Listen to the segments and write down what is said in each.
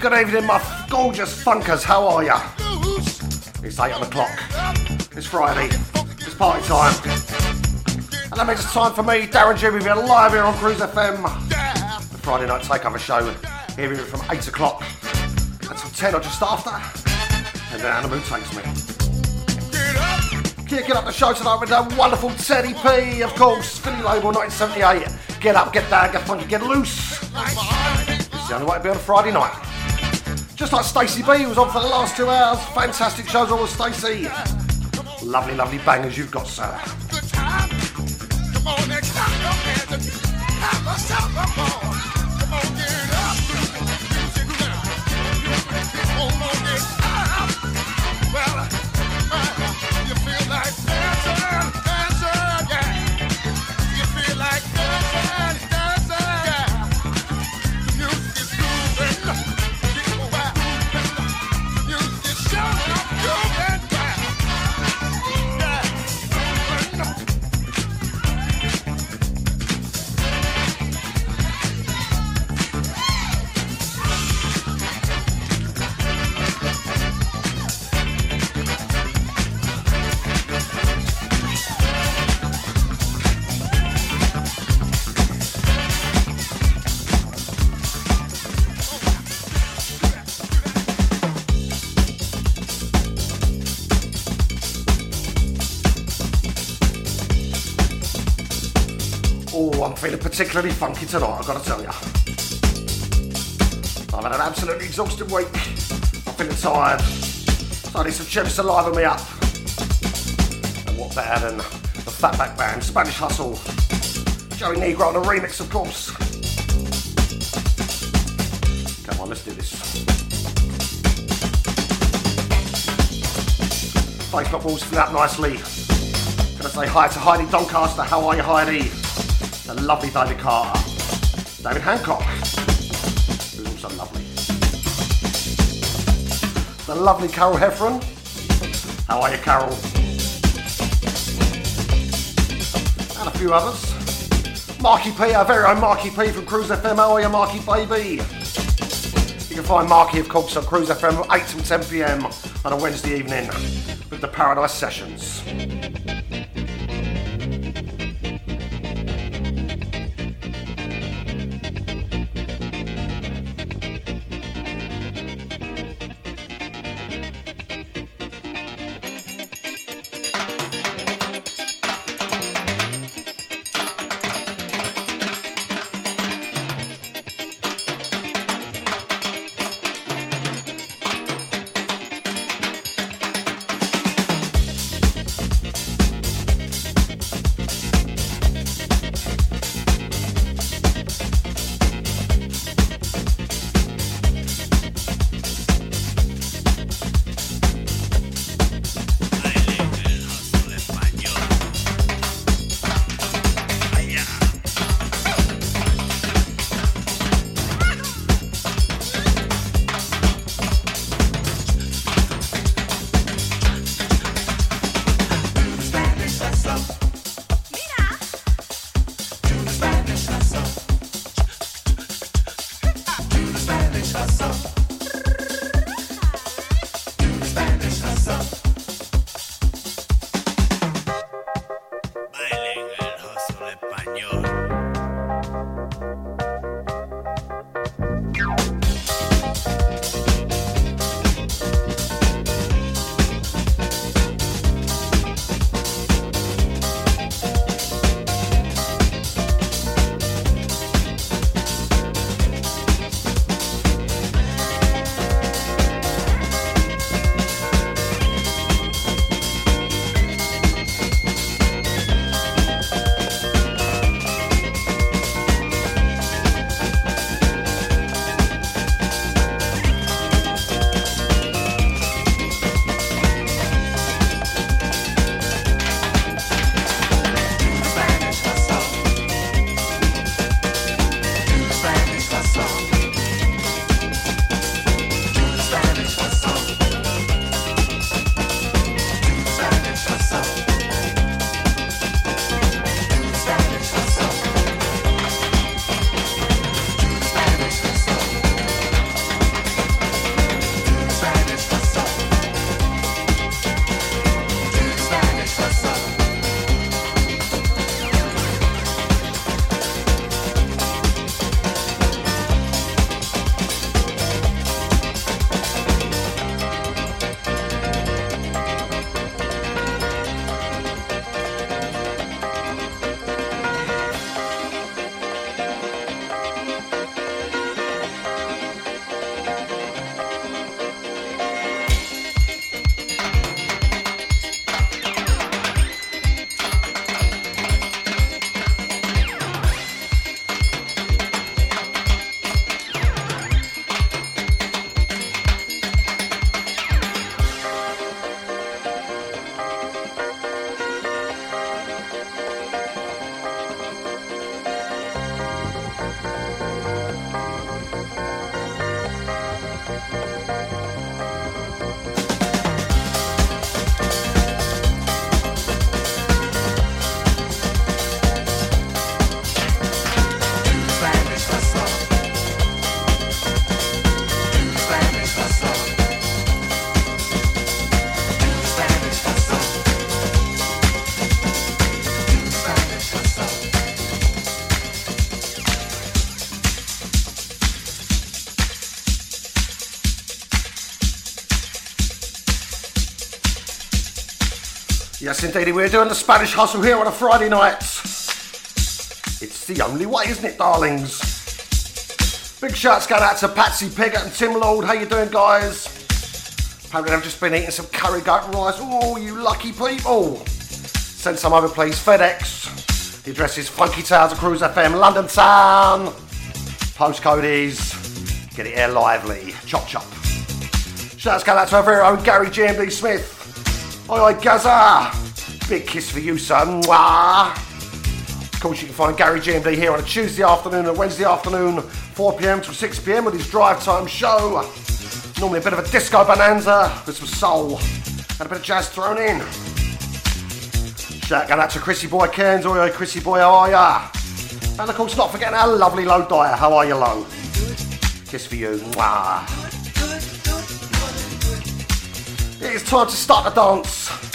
Good evening, my gorgeous funkers. How are ya? It's 8 on the clock. It's Friday. It's party time. And that means it's time for me, Darren Jimmy, being live here on Cruise FM. The Friday night takeover show. Here we from 8 o'clock until 10 or just after. And then the mood takes me. Kicking up the show tonight with that wonderful Teddy P, of course, Philly Label 1978. Get up, get down, get funky, get loose. It's the only way to be on a Friday night. Just like Stacey B, was on for the last two hours. Fantastic shows with Stacey. Lovely, lovely bangers you've got, sir. Particularly funky tonight, I've got to tell you. I've had an absolutely exhausting week. I'm feeling tired. So I need some chips to liven me up. And what better than the Fatback Band, Spanish Hustle, Joey Negro on a remix, of course. Come on, let's do this. Facebook walls fill up nicely. Gonna say hi to Heidi Doncaster. How are you, Heidi? Lovely David Carter, David Hancock, who's also lovely, the lovely Carol Heffron. How are you, Carol? And a few others. Marky P, our very own Marky P from Cruise FM. How are you, Marky baby? You can find Marky, of course, on Cruise FM 8 till 10 pm on a Wednesday evening with the Paradise Sessions. Yes, indeed, we're doing the Spanish hustle here on a Friday night. It's the only way, isn't it, darlings? Big shouts going out to Patsy Piggott and Tim Lord. How you doing, guys? Apparently I've just been eating some curry goat rice. Oh, you lucky people. Send some over, please. FedEx. The address is Funky Towers of Cruise FM, London Town. Postcode is Get it here lively. Chop chop. Shouts going out to our very own Gary GMD Smith. Oi, oi, Gaza. Big kiss for you, son. Mwah. Of course, you can find Gary GMD here on a Tuesday afternoon and Wednesday afternoon, 4pm till 6pm with his drive time show. Normally a bit of a disco bonanza with some soul and a bit of jazz thrown in. Shout out to Chrissy Boy Cairns. Oi, oi, Chrissy Boy, how are ya? And of course, not forgetting our lovely Low Dyer. How are you, Low? Kiss for you. Mwah. It's time to start the dance.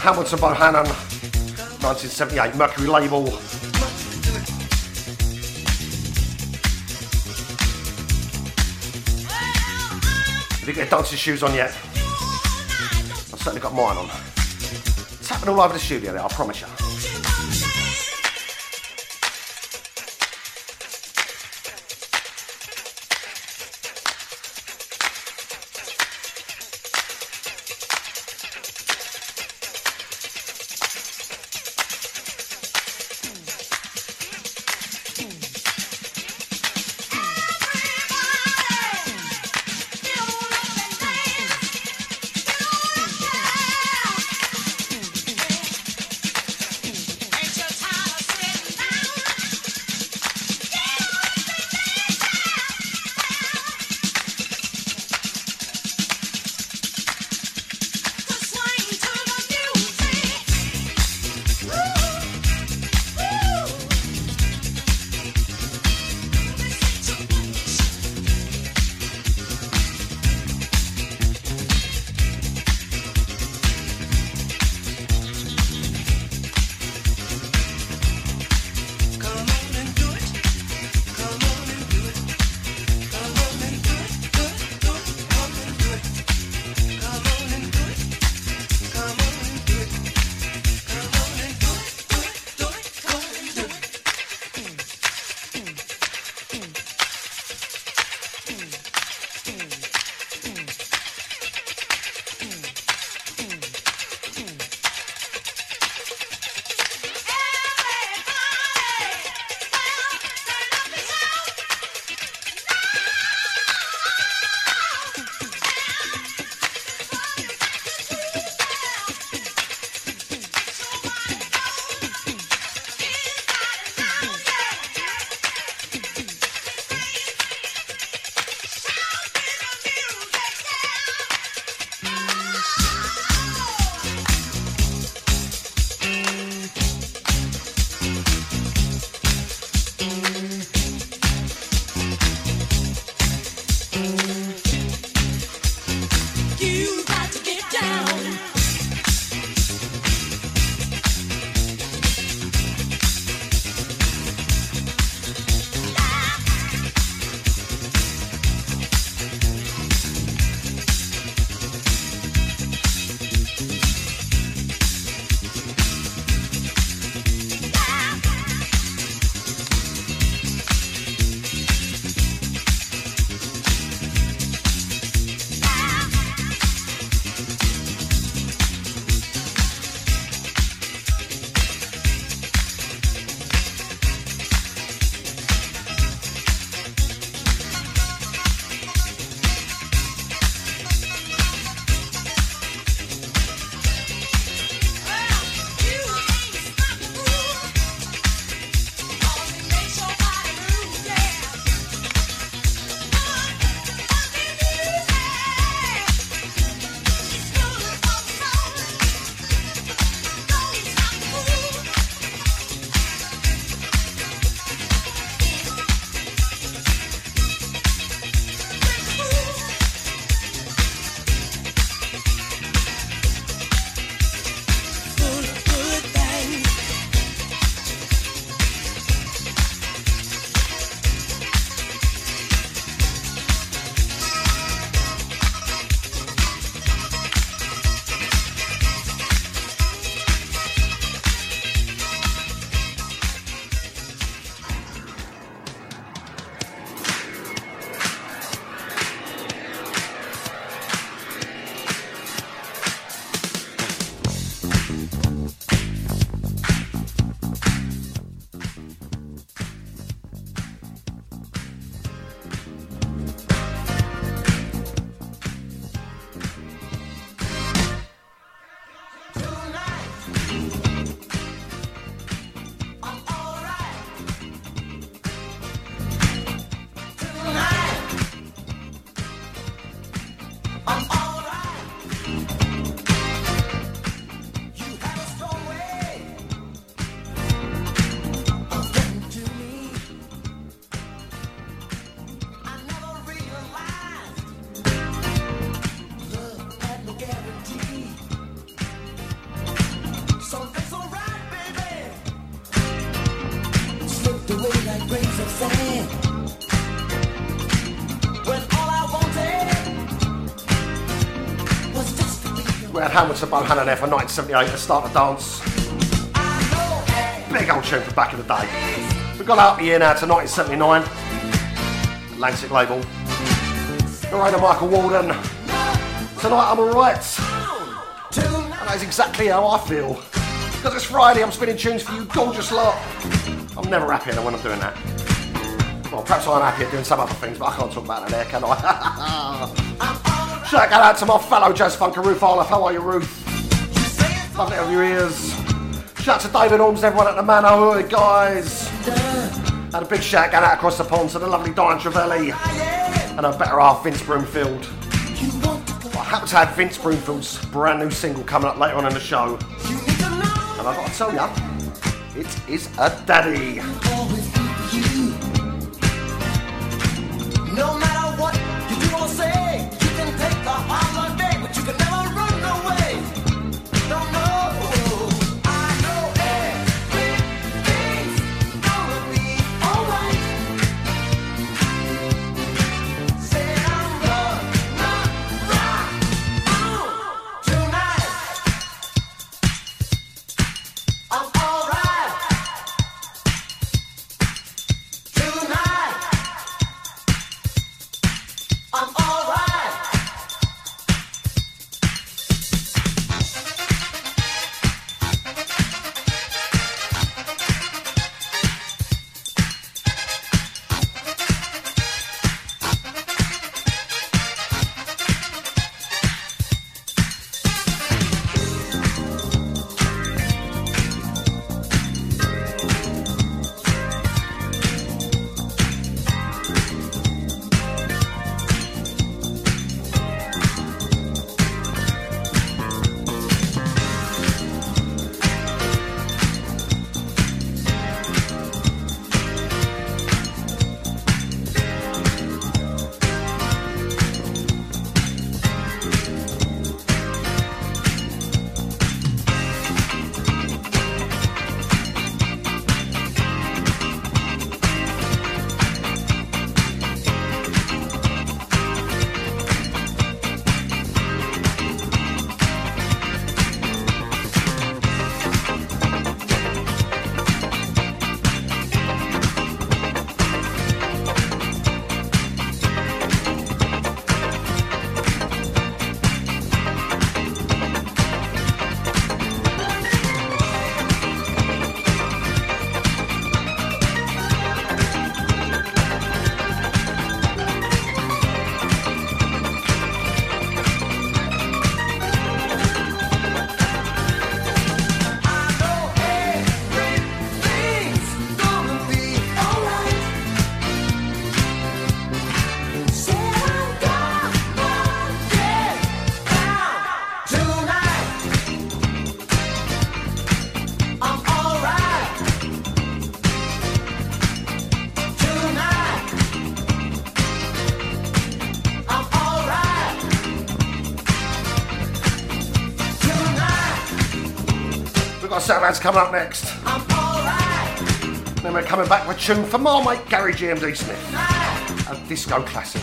Hamilton Bohannon, 1978 Mercury label. Have you your dancing shoes on yet? I've certainly got mine on. It's happening all over the studio I promise you. Hamilton Bohannon there for 1978 to start the dance. Big old tune from back in the day. We've got out the year now to 1979. Atlantic label. Narada Michael Walden. Tonight I'm alright. And that's exactly how I feel. Because it's Friday, I'm spinning tunes for you gorgeous lot. I'm never happier when I'm doing that. Well, perhaps I'm happier doing some other things, but I can't talk about that there, can I? Shout out to my fellow jazz funker Ruth Arloff. How are you, Ruth? Love it of your ears. Shout to David Orms, everyone at the Manor, Oi, guys. And a big shout out across the pond to the lovely Diane Trevelli and her better half, Vince Broomfield. I happen to have Vince Broomfield's brand new single coming up later on in the show. And I've got to tell you, it is a daddy. Soundman's coming up next. Then we're coming back with a tune my mate Gary GMD Smith. A disco classic,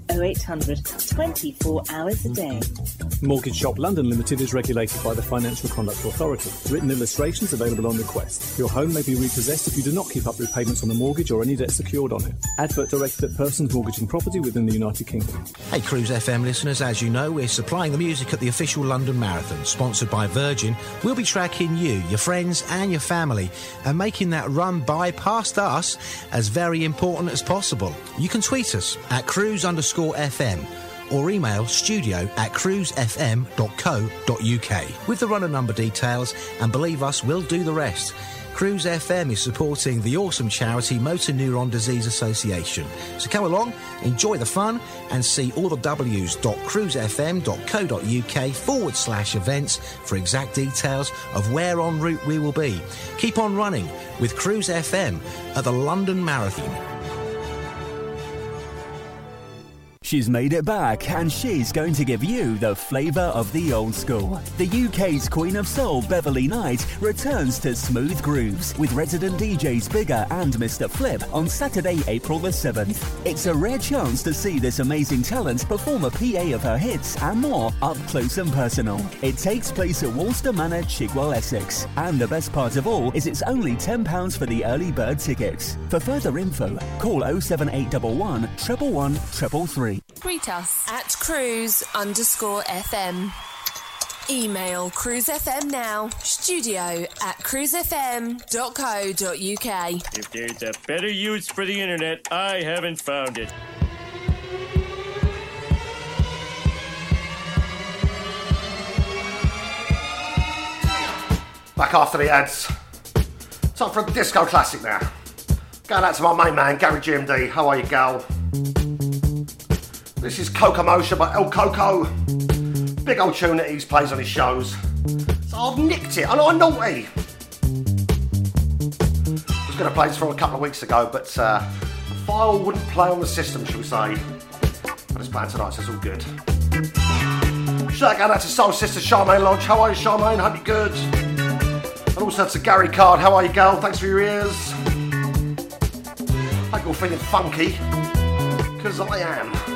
0800 24 hours a day. Mortgage Shop London Limited is regulated by the Financial Conduct Authority. Written illustrations available on request. Your home may be repossessed if you do not keep up repayments on the mortgage or any debt secured on it. Advert directed at persons mortgaging property within the United Kingdom. Hey, Cruise FM listeners, as you know, we're supplying the music at the official London Marathon, sponsored by Virgin. We'll be tracking you, your friends, and your family, and making that run by past us as very important as possible. You can tweet us at cruise underscore FM or email studio at cruisefm.co.uk with the runner number details, and believe us, we'll do the rest. Cruise FM is supporting the awesome charity Motor Neurone Disease Association. So come along, enjoy the fun, and see all the w's.cruisefm.co.uk forward slash events for exact details of where en route we will be. Keep on running with Cruise FM at the London Marathon. She's made it back and she's going to give you the flavour of the old school. The UK's Queen of Soul, Beverley Knight, returns to Smooth Grooves with resident DJs Bigger and Mr. Flip on Saturday, April the 7th. It's a rare chance to see this amazing talent perform a PA of her hits and more up close and personal. It takes place at Woolston Manor, Chigwell, Essex. And the best part of all is it's only £10 for the early bird tickets. For further info, call 07811 111 333. Greet us at cruise underscore FM. Email Cruise FM now, studio at cruisefm.co.uk. If there's a better use for the internet, I haven't found it. Back after the ads. Time for a disco classic now. Going out to my main man, Gary GMD. How are you, gal? This is Cocomotion by El Coco. Big old tune that he plays on his shows. So I've nicked it, and I'm naughty. I was going to play this from a couple of weeks ago, but uh, the file wouldn't play on the system, shall we say. But it's playing tonight, so it's all good. Shout out to Soul Sister Charmaine Lodge. How are you, Charmaine? Hope you're good. And also to Gary Card. How are you, gal? Thanks for your ears. I hope you're feeling funky. Because I am.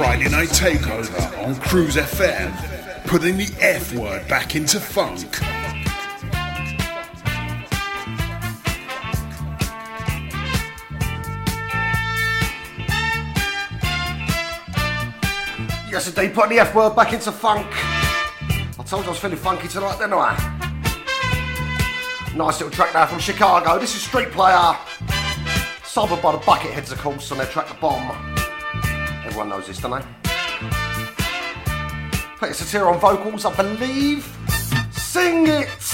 Friday Night Takeover on Cruise FM, putting the F word back into funk. Yes, indeed, putting the F word back into funk. I told you I was feeling funky tonight, didn't I? Nice little track now from Chicago. This is Street Player. Sobered by the Bucketheads, of course, on their track The Bomb. Everyone knows this, don't they? Peter Cetera on vocals, I believe. Sing it!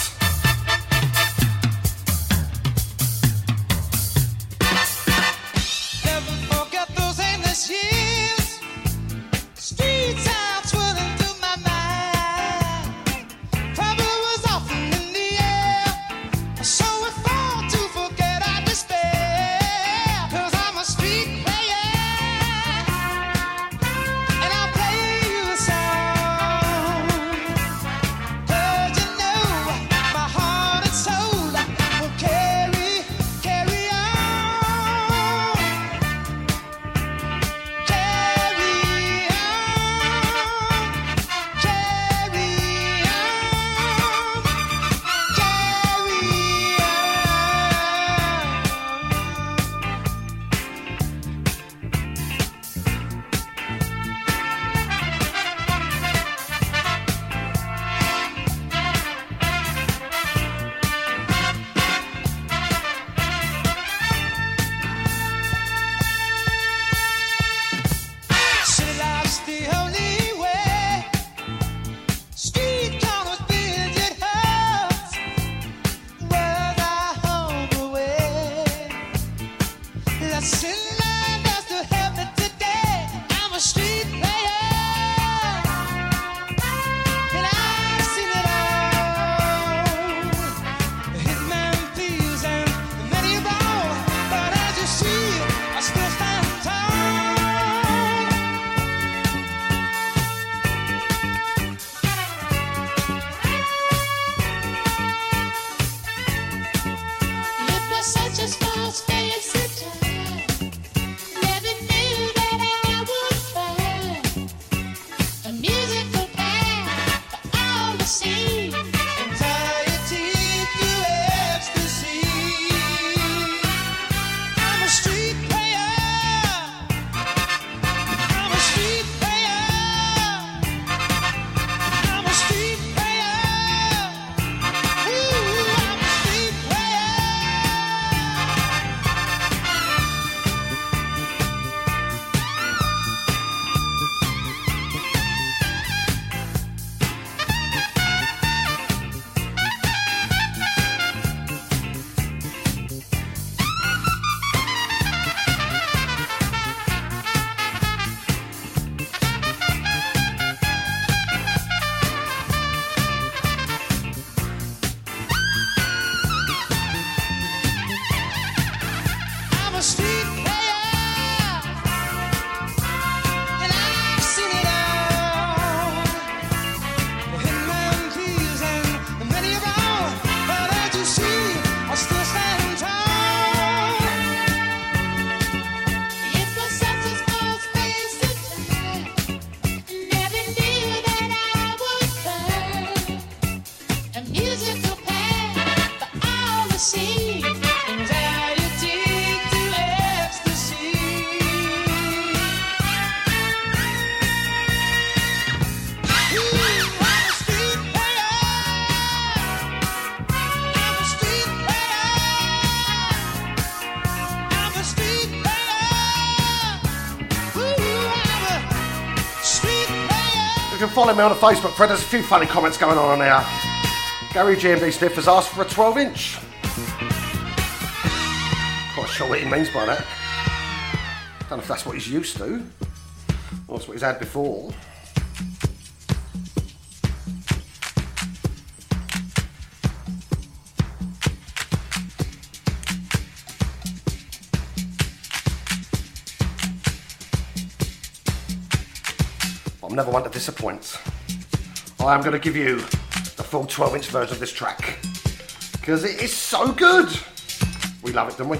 Follow me on Facebook thread. There's a few funny comments going on on there. Gary GMD Smith has asked for a 12 inch. Not sure what he means by that. Don't know if that's what he's used to, or that's what he's had before. Never one to disappoint. I am going to give you the full 12 inch version of this track because it is so good. We love it, don't we?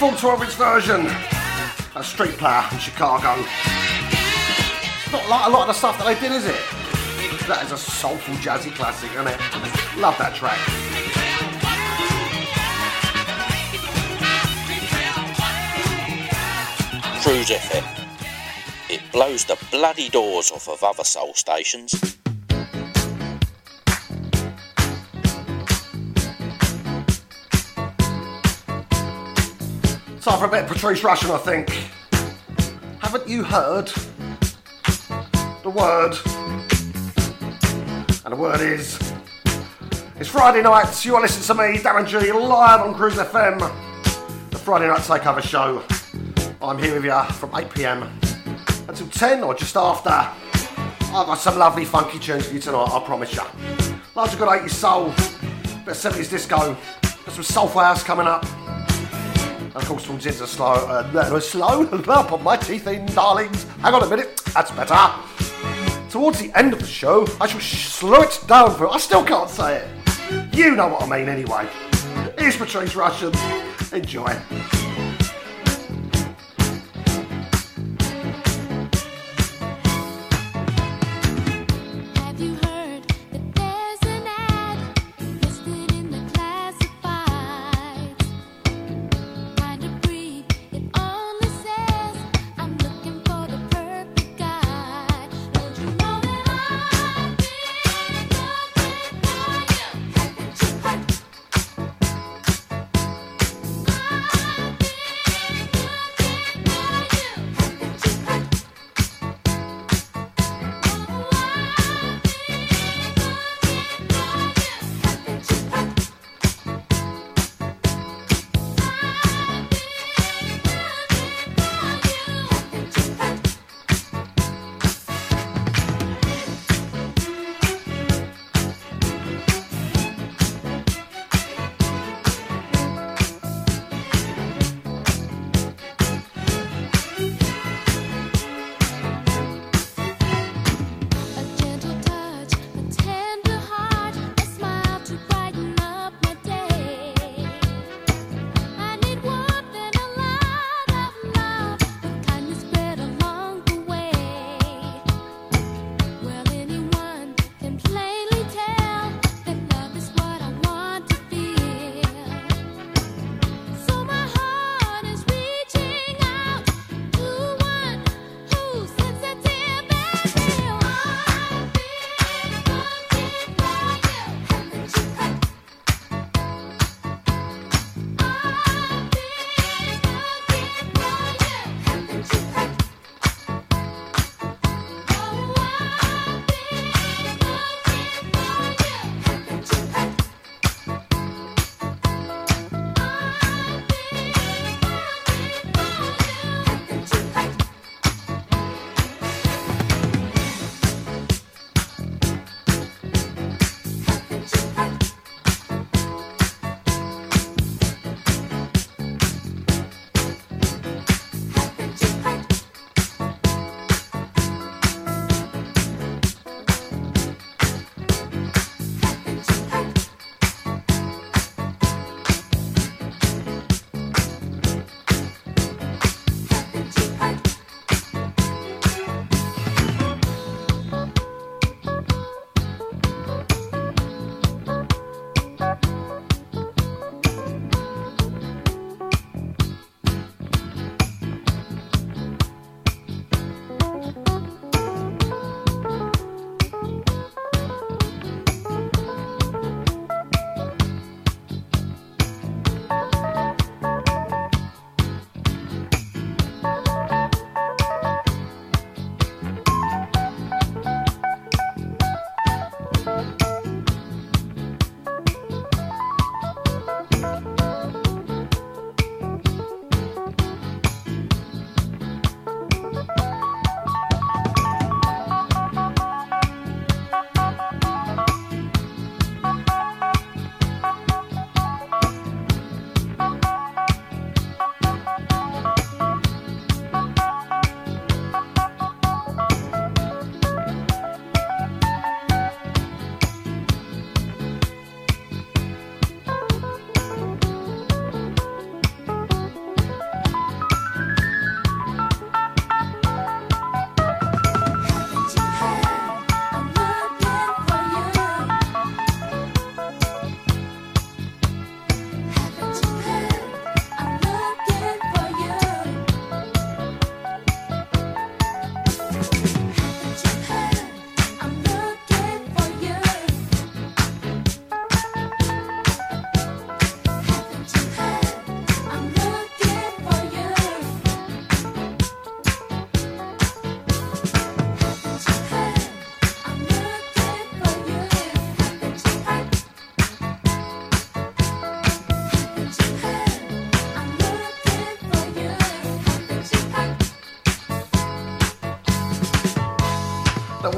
Full 12 inch version. A street player in Chicago. It's not like a lot of the stuff that they did, is it? That is a soulful jazzy classic, isn't it? Love that track. Cruise FM. It blows the bloody doors off of other soul stations. Time for a bit of Patrice Rushen, I think. Haven't you heard the word? And the word is. It's Friday night, you are listening to me, Darren G, live on Cruise FM. The Friday night takeover show. I'm here with you from 8pm until 10 or just after. I've got some lovely funky tunes for you tonight, I promise you. Loads of good 80s soul, bit of 70s disco, got some soulful house coming up. And course, from Zinza slow, uh, slow, put my teeth in, darlings. Hang on a minute, that's better. Towards the end of the show, I shall slow it down for. I still can't say it. You know what I mean, anyway. Here's Patrice Rushen. Enjoy.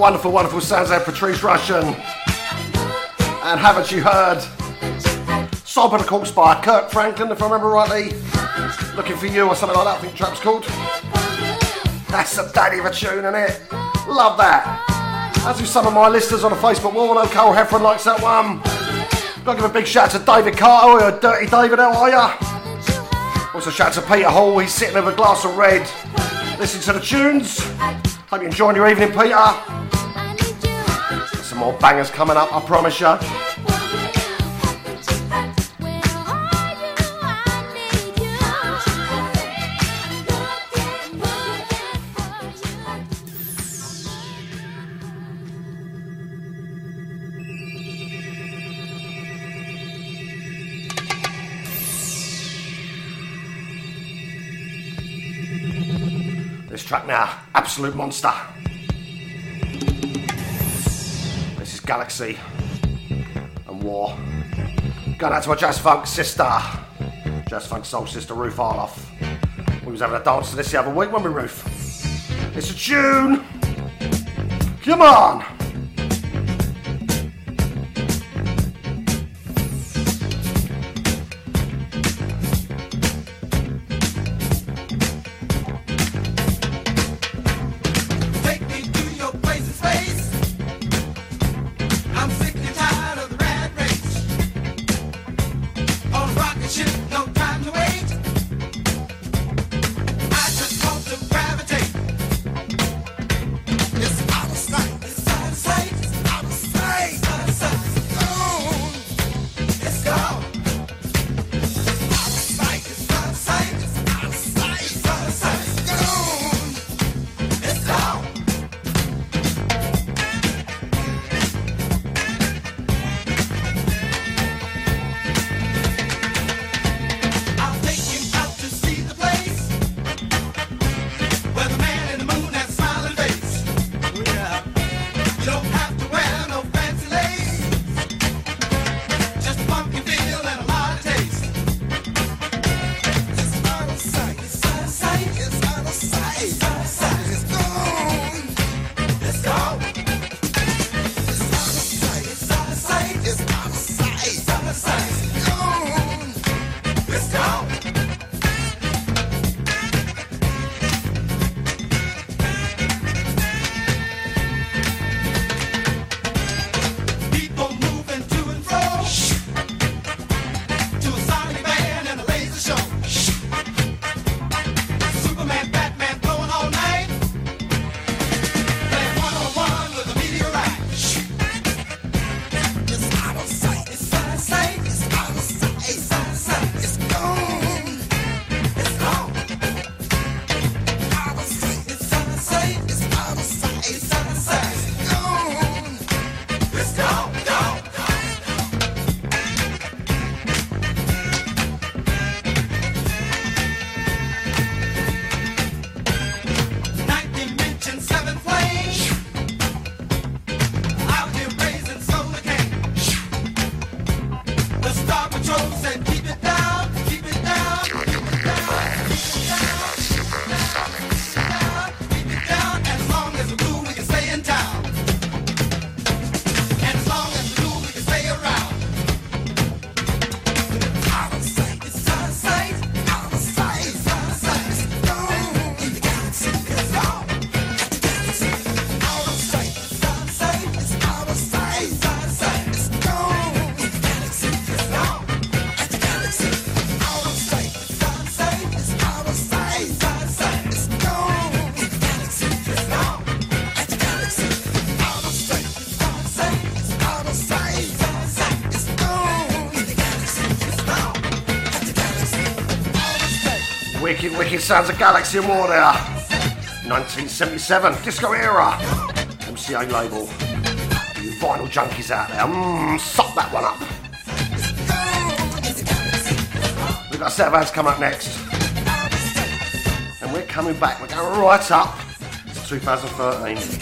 wonderful, wonderful sounds there, Patrice Rushen. And haven't you heard? Sob and a Corpse by Kirk Franklin, if I remember rightly. Looking for You or something like that, I think the track's called. That's a daddy of a tune, isn't it? Love that. As do some of my listeners on the Facebook wall, I know Carl Heffron likes that one. Gotta give a big shout out to David Carter, or Dirty David, how are ya? Also shout out to Peter Hall, he's sitting with a glass of red. Listen to the tunes. Hope you're enjoying your evening, Peter more bangers coming up, I promise you. This track now, absolute monster. galaxy and war. Going out to my jazz funk sister, jazz funk soul sister Ruth Arloff. We was having a dance to this the other week, when we, Ruth? It's a tune. Come on. Wicked Sounds of Galaxy War there. 1977, disco era. MCA label. You vinyl junkies out there, mmm, suck that one up. We've got a set of ads come up next. And we're coming back, we're going right up to 2013.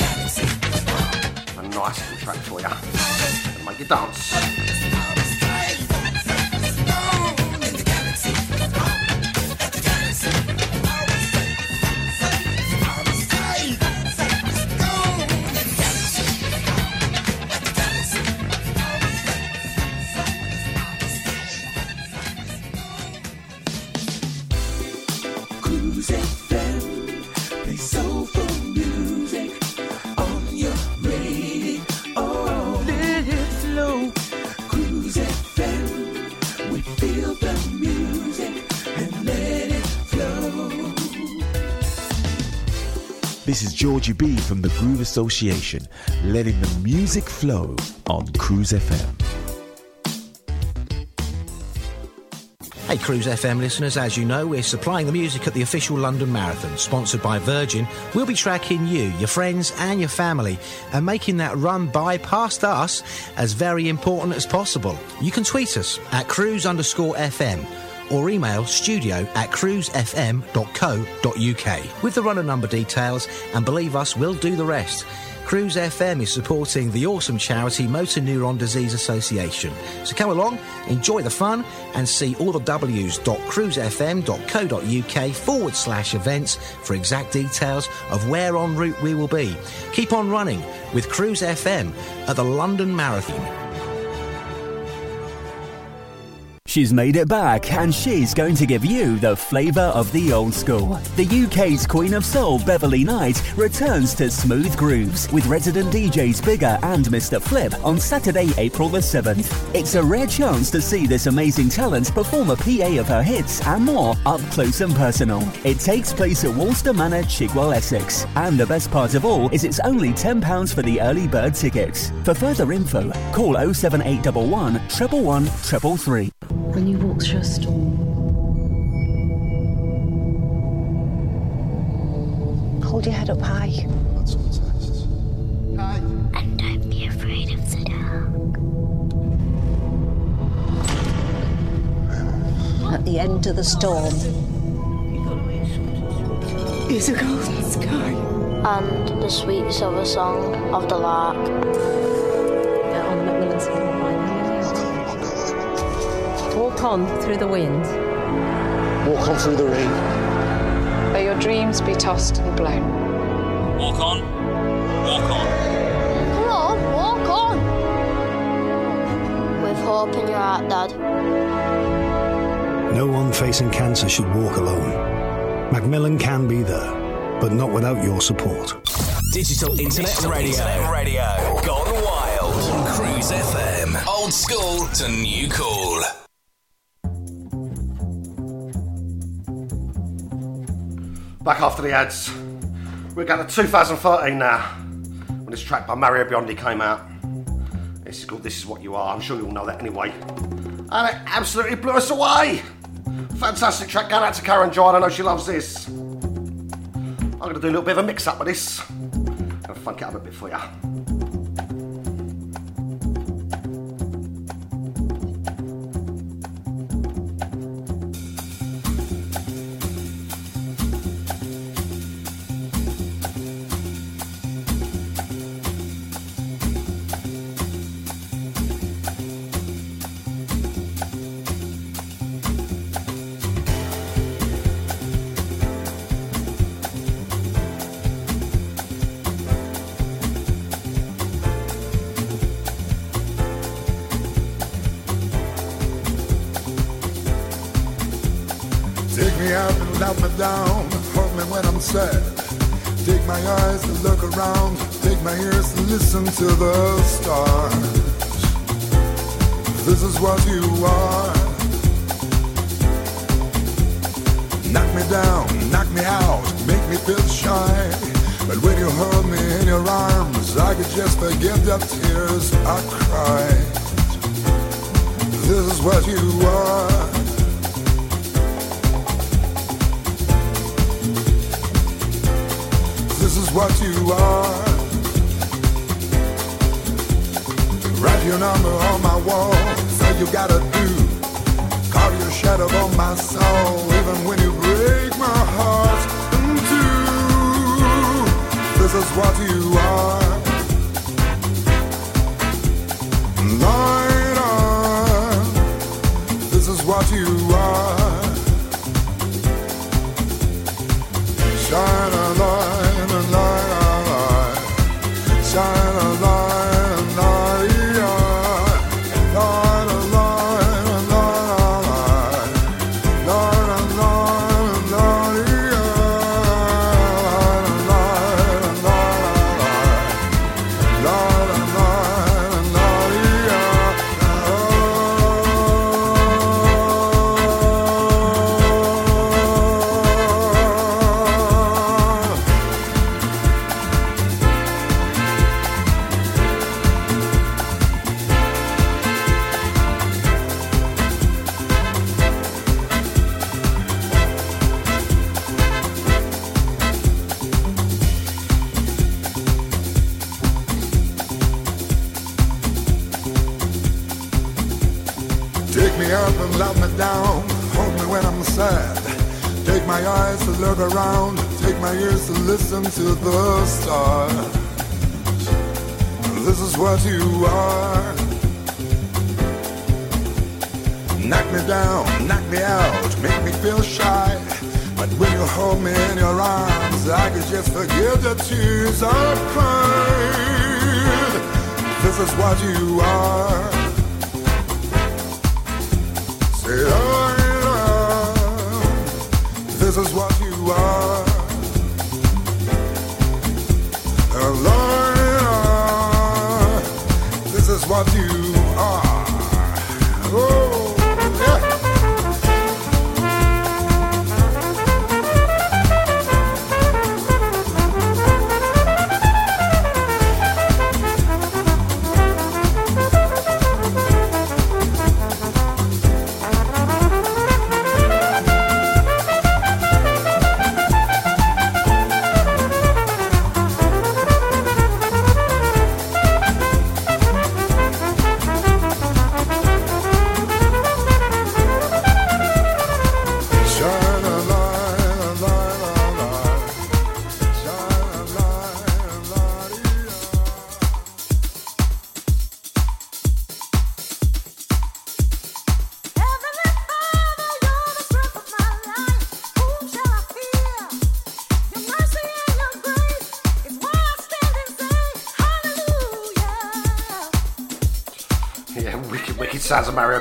This is Georgie B from the Groove Association, letting the music flow on Cruise FM. Hey, Cruise FM listeners, as you know, we're supplying the music at the official London Marathon, sponsored by Virgin. We'll be tracking you, your friends, and your family, and making that run by past us as very important as possible. You can tweet us at cruise underscore FM or email studio at cruisefm.co.uk with the runner number details, and believe us, we'll do the rest. Cruise FM is supporting the awesome charity Motor Neurone Disease Association. So come along, enjoy the fun, and see all the w's.cruisefm.co.uk forward slash events for exact details of where en route we will be. Keep on running with Cruise FM at the London Marathon. She's made it back and she's going to give you the flavour of the old school. The UK's Queen of Soul, Beverley Knight, returns to Smooth Grooves with resident DJs Bigger and Mr. Flip on Saturday, April the 7th. It's a rare chance to see this amazing talent perform a PA of her hits and more up close and personal. It takes place at Woolston Manor, Chigwell, Essex. And the best part of all is it's only £10 for the early bird tickets. For further info, call 07811 111 333. When you walk through a storm, hold your head up high. And don't be afraid of the dark. At the end of the storm, Is a golden sky. And the sweet silver song of the lark. Walk on through the wind. Walk on through the rain. May your dreams be tossed and blown. Walk on. Walk on. Come on, walk on. With hope in your heart, Dad. No one facing cancer should walk alone. Macmillan can be there, but not without your support. Digital Internet Radio. Internet Radio. Gone wild. On Cruise FM. Old school to new cool. Back after the ads. We're going to 2013 now. When this track by Mario Biondi came out. This is called This Is What You Are. I'm sure you all know that anyway. And it absolutely blew us away. Fantastic track going out to Karen John. I know she loves this. I'm going to do a little bit of a mix up with this. Gonna funk it up a bit for you. To the stars. This is what you are. Knock me down, knock me out, make me feel shy. But when you hold me in your arms, I could just forget the tears I cried. This is what you are. This is what you are. Your number on my wall. Say you gotta do. Carve your shadow on my soul. Even when you break my heart in two. This is what you are. Light on. This is what you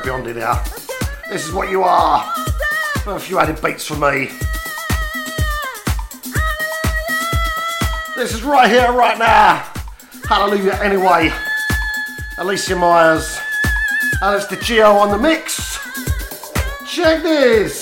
beyond in here. This is what you are. A few added beats for me. This is right here, right now. Hallelujah, anyway. Alicia Myers. And it's the Geo on the mix. Check this.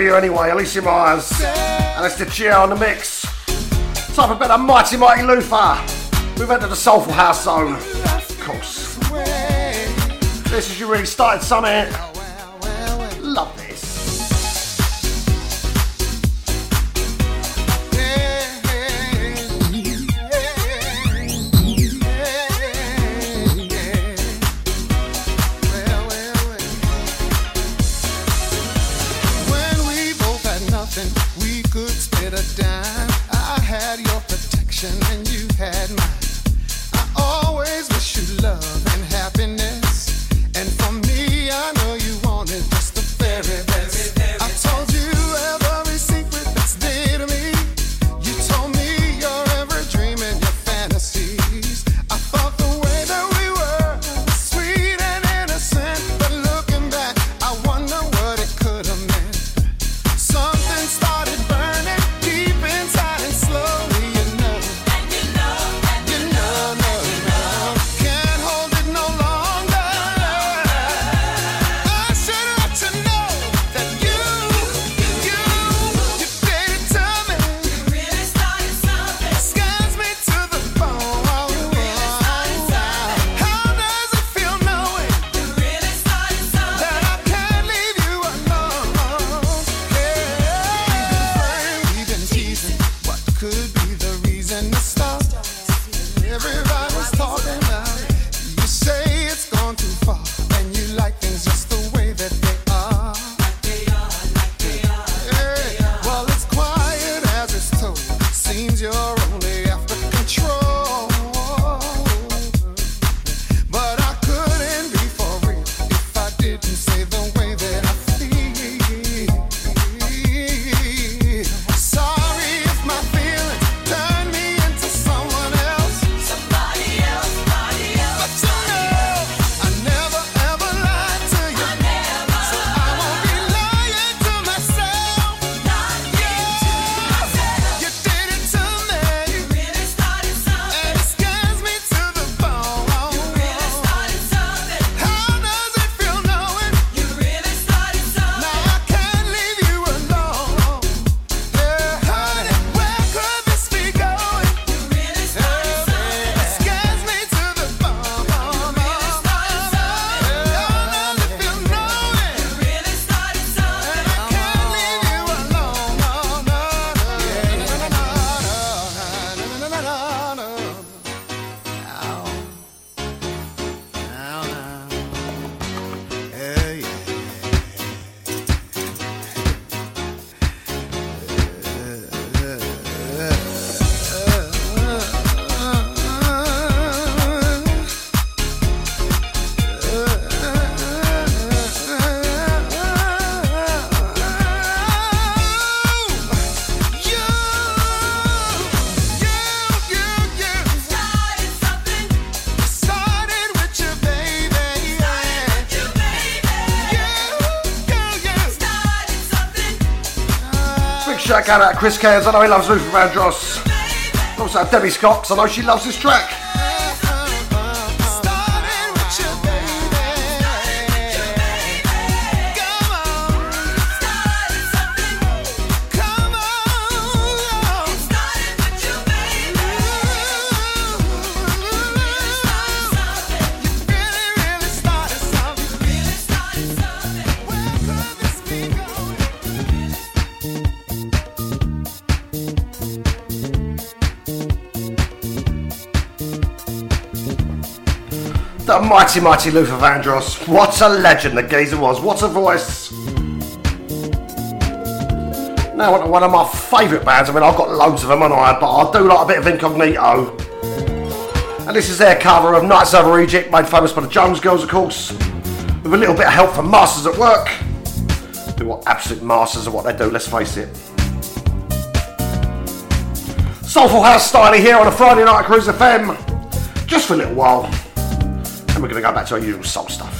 to you anyway, Alicia Myers. And it's the cheer on the mix. Time for a bit of Mighty Mighty Luther. We've entered the Soulful House Zone. Of course. This is your Really Started Summit. shout out to Chris Cairns, I know he loves Luther Vandross. Also uh, Debbie Scott, I know she loves this track. the mighty, mighty Luther Vandross. What a legend the Gazer was. What a voice. Now, one of my favourite bands. I mean, I've got loads of them on I, but I do like a bit of Incognito. And this is their cover of Nights Over Egypt, made famous by the Jones Girls, of course, with a little bit of help from Masters at Work, who are absolute masters of what they do, let's face it. Soulful House Styling here on a Friday night at Cruise FM, just for a little while and we're going to go back to our usual soul stuff.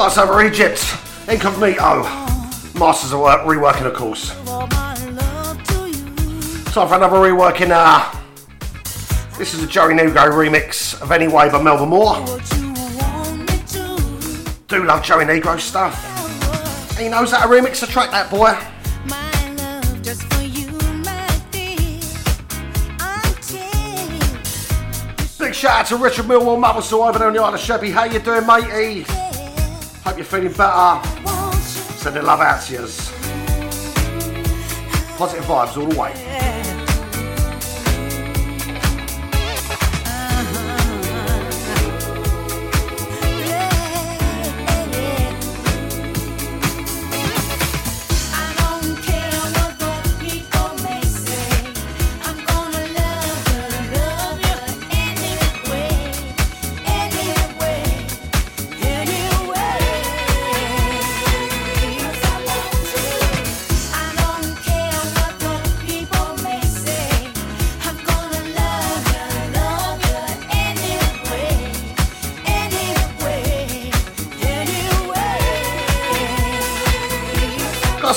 Nights over Egypt. Incognito. Masters at Work, reworking of course. Time for another reworking. Uh, this is a Joey Negro remix of Anyway by Melba Moore. Do love Joey Negro stuff. He knows how to remix a track, that boy. Big shout out to Richard Millwall, Mothersaw over there on the Isle of Sheppey. How you doing, matey? You're feeling better. Sending love out to you. Positive vibes all the way.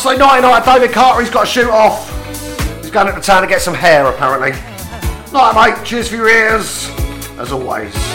Say, night, David Carter, he's got to shoot off. He's going into town to get some hair, apparently. Night, mate. Cheers for your ears, as always.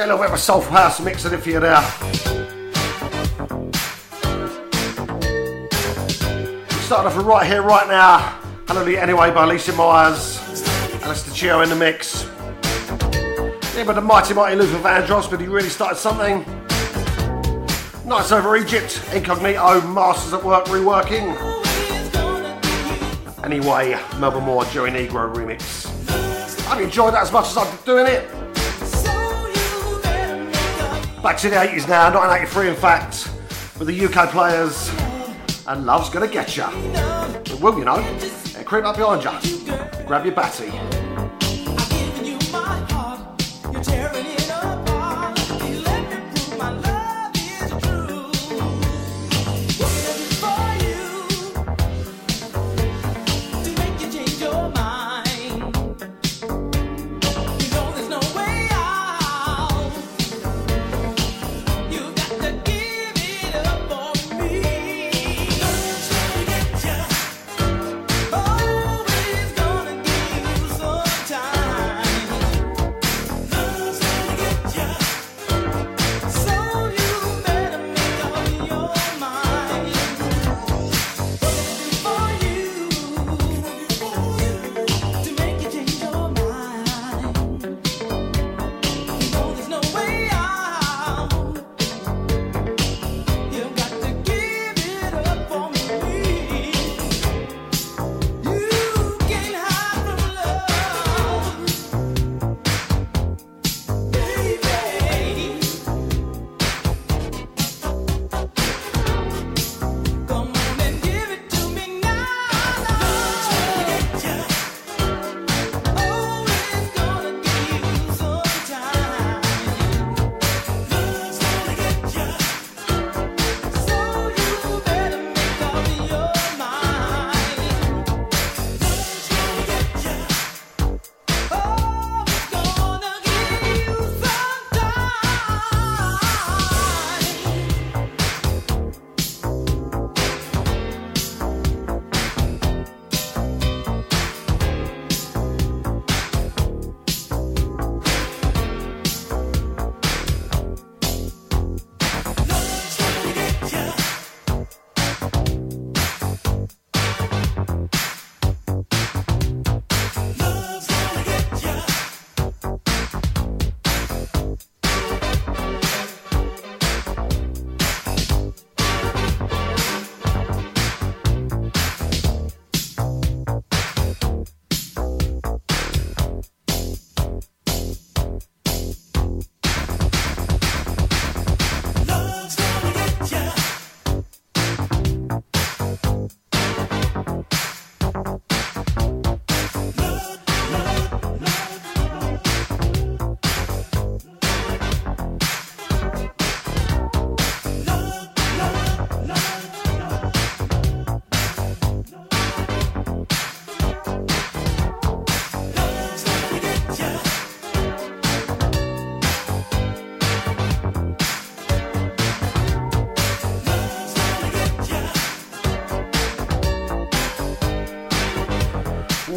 A little bit of a soulful house mixing it for you there. Starting off right here, right now. Hallelujah Anyway by Lisa Myers. Alistair Chio in the mix. Yeah, but the mighty, mighty Luther Vandross, but he really started something. Nights over Egypt, Incognito, Masters at Work reworking. Anyway, Melba Moore, Joey Negro remix. I've enjoyed that as much as I've been doing it. Back to the 80s now, 1983 in fact, with the UK players, and Love's Gonna Get Ya. It will, you know. It creep up behind you. Grab your batty.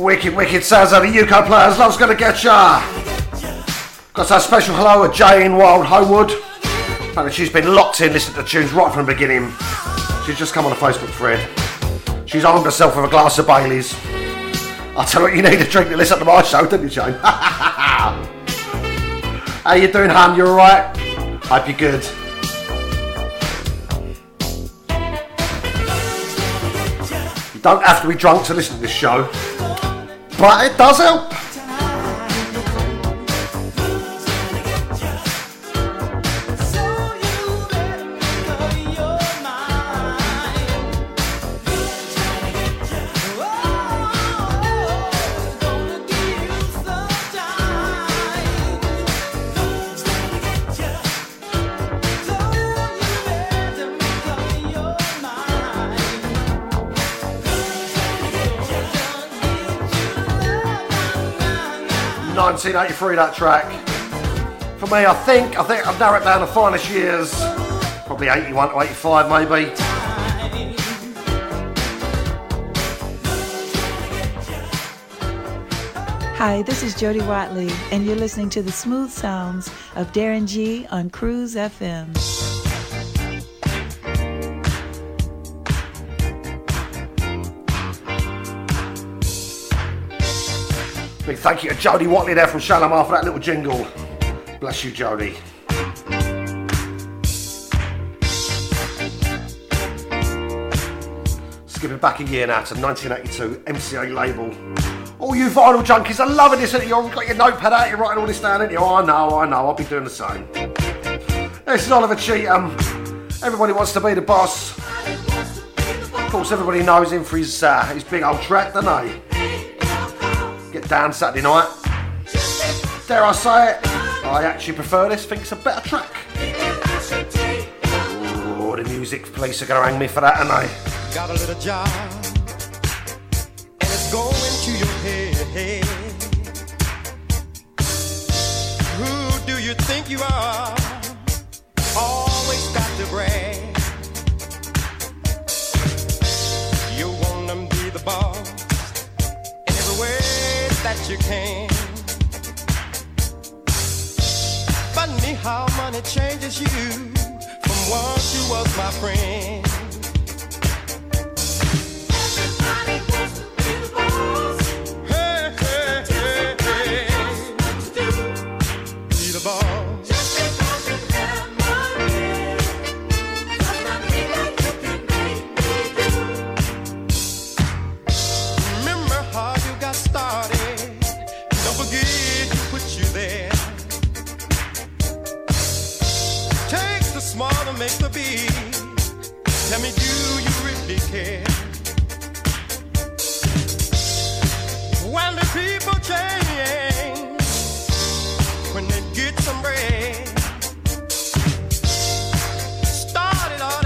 Wicked, wicked sounds of the UK players. Love's gonna get ya. Got a special hello to Jane Wild Homewood. Apparently she's been locked in listening to tunes right from the beginning. She's just come on a Facebook thread. She's armed herself with a glass of Bailey's. I tell her you need a drink to listen to my show, don't you, Jane? How you doing, Han? You alright? Hope you're good. You don't have to be drunk to listen to this show, Vai, tá, Zé. 1983, that track. For me, I think, I think I've narrowed down the finest years. Probably 81 to 85, maybe. Hi, this is Jody Watley, and you're listening to the smooth sounds of Darren G on Cruise FM. Big thank you to Jody Watley there from Shalimar for that little jingle. Bless you, Jody. Skipping back a year now to 1982, MCA label. All you vinyl junkies are loving this, and you've got your notepad out, you're writing all this down, and you? Oh, I know, I know, I'll be doing the same. This is Oliver Cheatham. Everybody wants to be the boss. Of course, everybody knows him for his, uh, his big old track, don't they? Get down Saturday night. Dare I say it? I actually prefer this. Think it's a better track. The music police are to hang me for that, aren't they? Got a little job, and it's going to your head. Who do you think you are? Always got to brag. That you can. Funny how money changes you from once you was my friend. When they get some bread, started all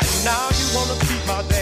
and now you wanna my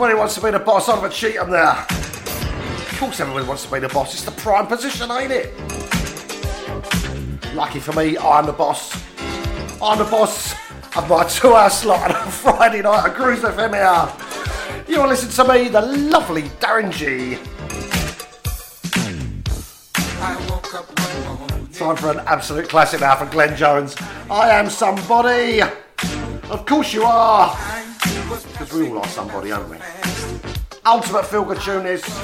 Everybody wants to be the boss. Oliver Cheatham there. Of course, everybody wants to be the boss. It's the prime position, ain't it? Lucky for me, I'm the boss. I'm the boss of my two-hour slot on a Friday night at Cruise FM here. You want to listen to me, the lovely Darren G. Time for an absolute classic now from Glenn Jones. I am somebody. Of course you are. Because we all are somebody, aren't we? Ultimate feel good tune is.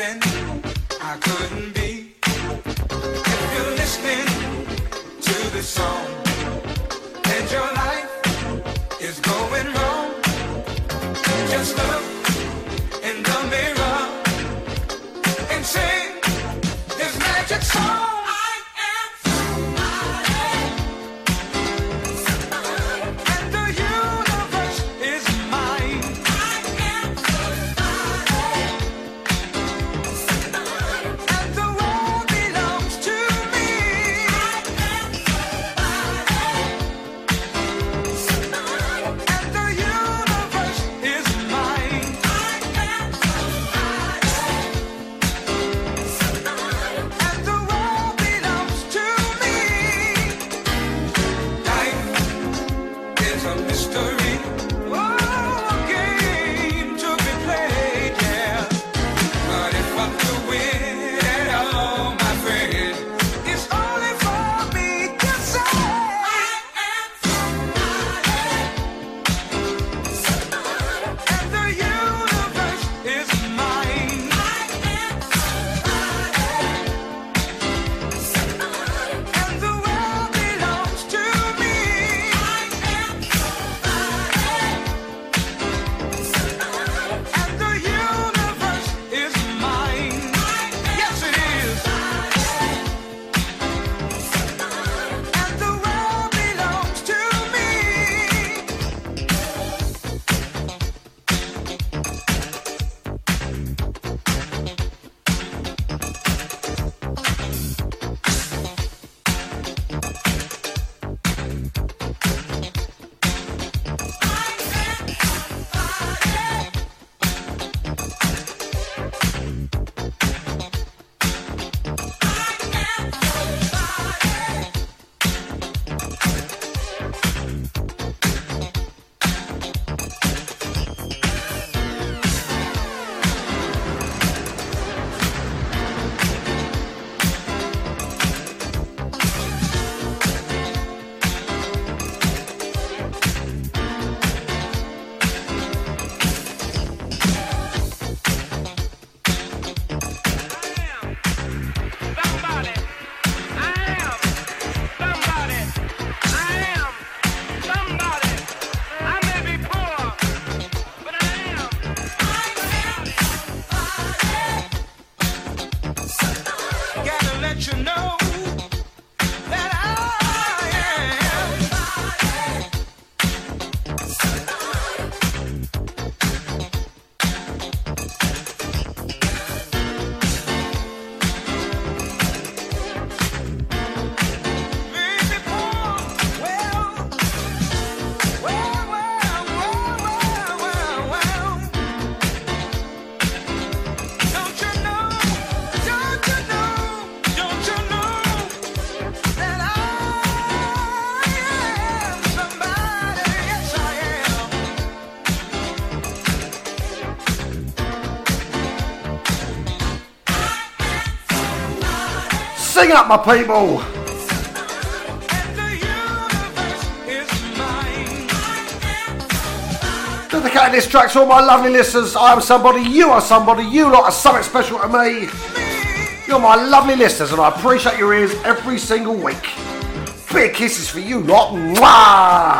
I couldn't Sing up, my people. Dedicating this track to all my lovely listeners. I am somebody, you are somebody, you lot are something special to me. You're my lovely listeners, and I appreciate your ears every single week. Big kisses for you lot. Mwah!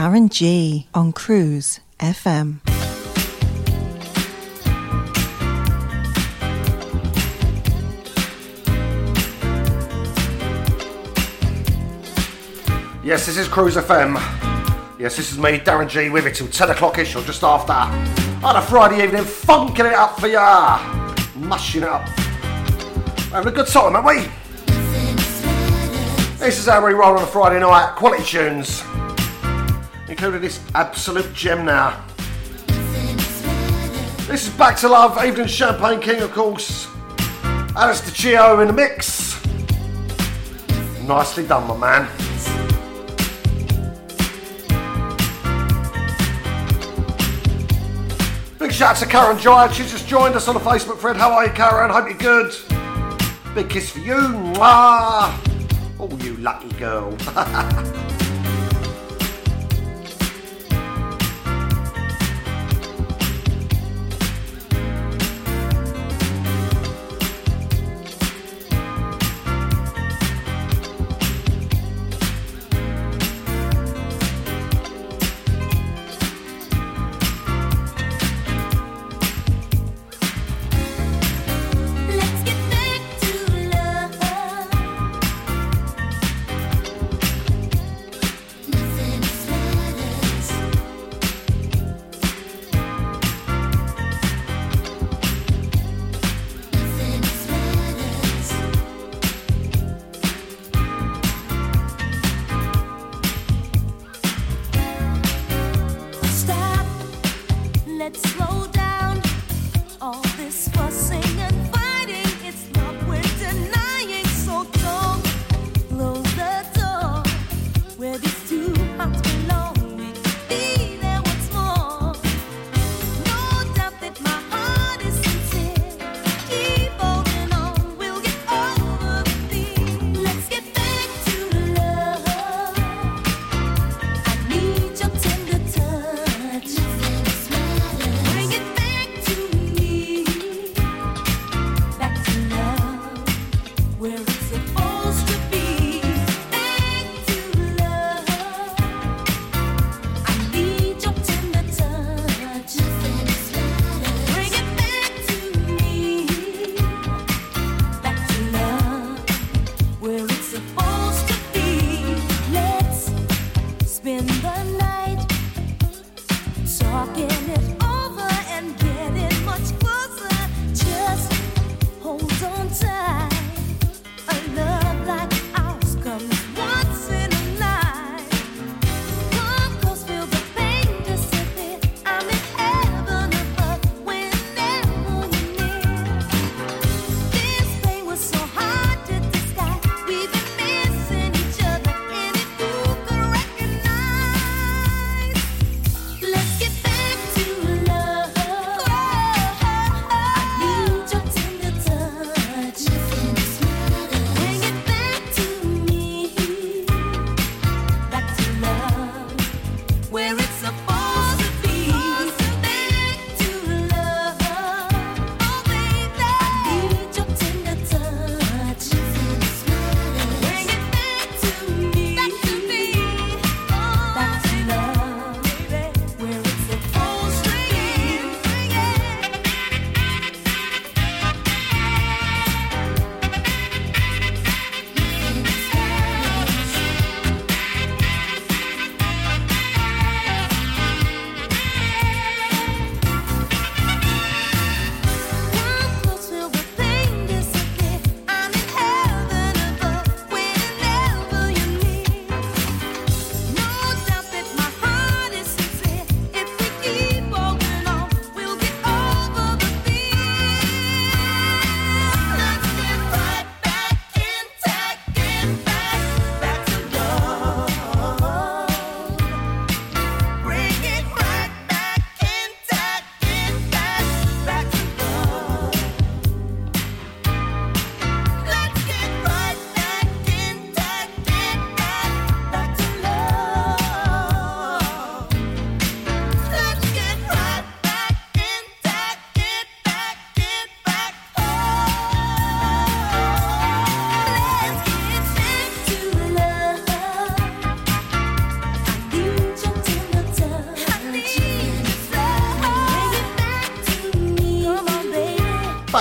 Darren G on Cruise FM. Yes, this is Cruise FM. Yes, this is me, Darren G, with it till 10 o'clock ish or just after. On a Friday evening, funking it up for ya. Mushing it up. Having a good time, aren't we? This is how we roll on a Friday night. Quality tunes. Including this absolute gem now. This is Back to Love, Evelyn Champagne King, of course. Alistair Chio in the mix. Nicely done, my man. Big shout out to Karen Giant. She's just joined us on the Facebook thread. How are you, Karen? Hope you're good. Big kiss for you. Mwah. Oh, you lucky girl.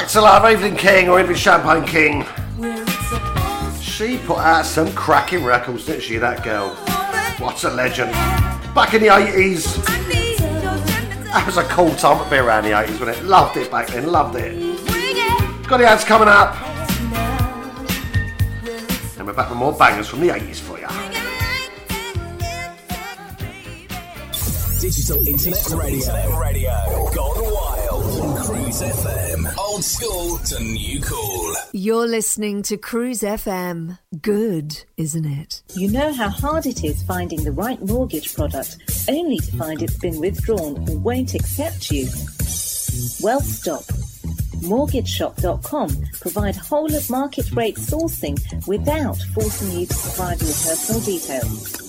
to love Evelyn King or Evelyn Champagne King. She put out some cracking records, didn't she, that girl? What a legend. Back in the 80s. That was a cool time to be around the 80s, wasn't it? Loved it back then, loved it. Got the ads coming up. And we're back with more bangers from the 80s Digital Internet Radio. Internet radio. Gone wild on Cruise FM. Old school to new cool. You're listening to Cruise FM. Good, isn't it? You know how hard it is finding the right mortgage product only to find it's been withdrawn or won't accept you? Well, stop. MortgageShop.com provide whole of market rate sourcing without forcing you to provide your personal details.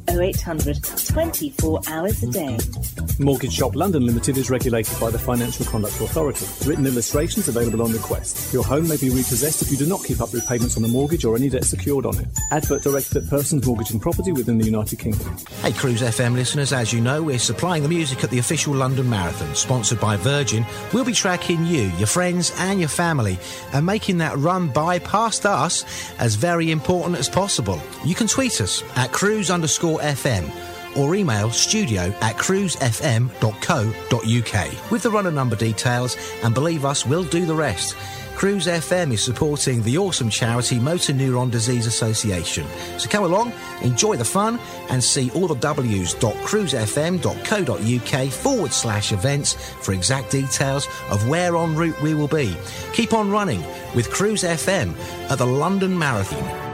0800 24 hours a day. Mortgage Shop London Limited is regulated by the Financial Conduct Authority. Written illustrations available on request. Your home may be repossessed if you do not keep up repayments on the mortgage or any debt secured on it. Advert directed at persons mortgaging property within the United Kingdom. Hey, Cruise FM listeners, as you know, we're supplying the music at the official London Marathon, sponsored by Virgin. We'll be tracking you, your friends, and your family, and making that run by past us as very important as possible. You can tweet us at cruise underscore FM or email studio at cruisefm.co.uk with the runner number details, and believe us, we'll do the rest. Cruise FM is supporting the awesome charity Motor Neurone Disease Association. So come along, enjoy the fun, and see all the w's.cruisefm.co.uk forward slash events for exact details of where en route we will be. Keep on running with Cruise FM at the London Marathon.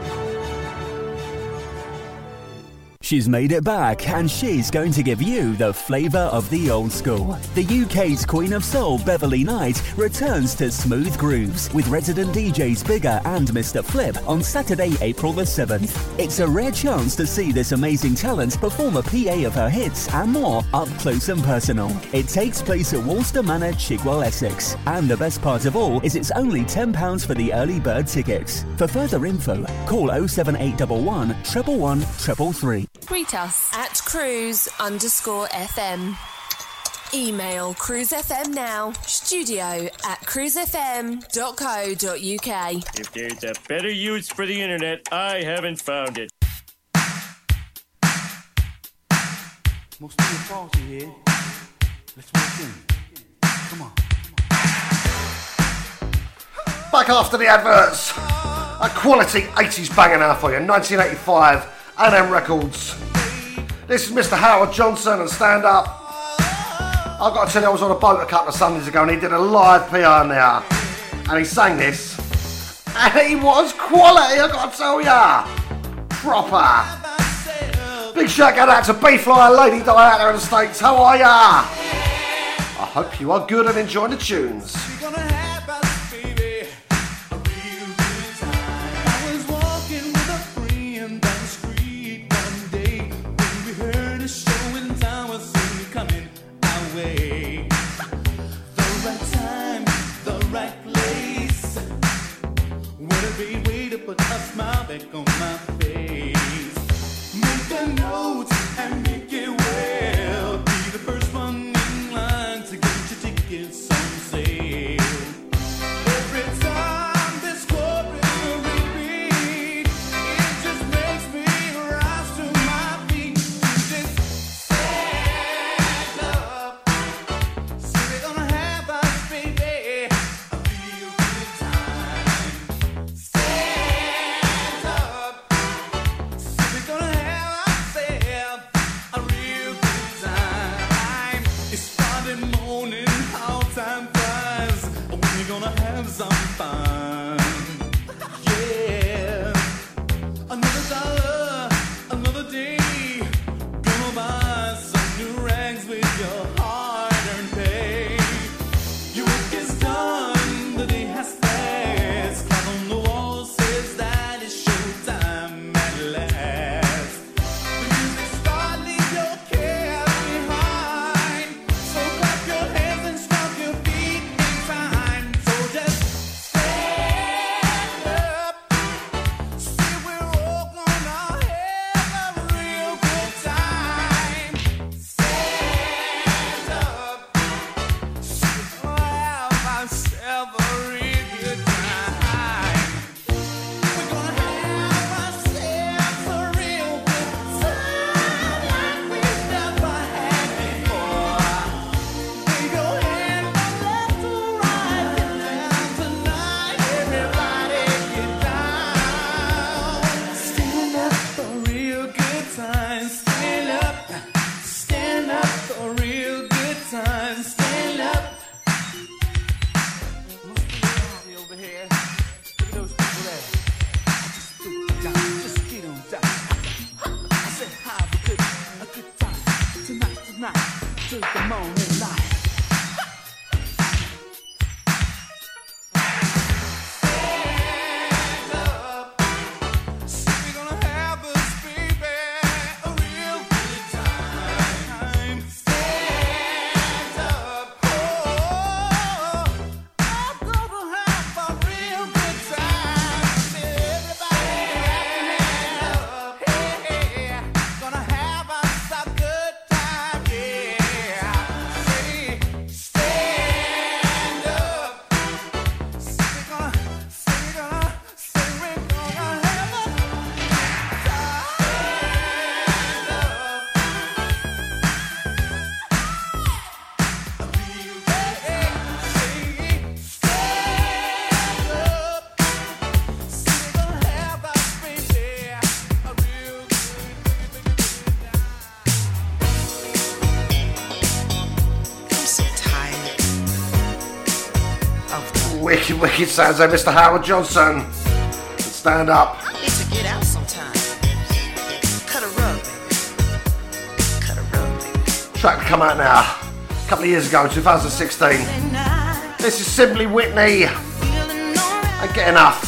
She's made it back and she's going to give you the flavour of the old school. The UK's Queen of Soul, Beverley Knight, returns to Smooth Grooves with resident DJs Bigger and Mr. Flip on Saturday, April the 7th. It's a rare chance to see this amazing talent perform a PA of her hits and more up close and personal. It takes place at Woolston Manor, Chigwell, Essex. And the best part of all is it's only £10 for the early bird tickets. For further info, call 07811 111 333. Tweet us at cruise underscore FM. Email cruisefm now, studio at cruisefm.co.uk. If there's a better use for the internet, I haven't found it. Must be a party here. Let's walk in. Come on. Back after the adverts. A quality 80s banger now for you. 1985, A&M Records. This is Mr. Howard Johnson and Stand Up. I've got to tell you, I was on a boat a couple of Sundays ago and he did a live PR now. And he sang this. And he was quality, I've got to tell ya. Proper. Big shout out to B-Fly, Lady Di out there in the States. How are ya? I hope you are good and enjoying the tunes. A way to put a smile back on my face. Make a note wicked sounds there, Mr. Howard Johnson. Stand up. I need to get out sometime. Cut a rug, baby. Cut a rug, baby. Track to come out now. A couple of years ago, 2016. This is Simply Whitney. I get enough.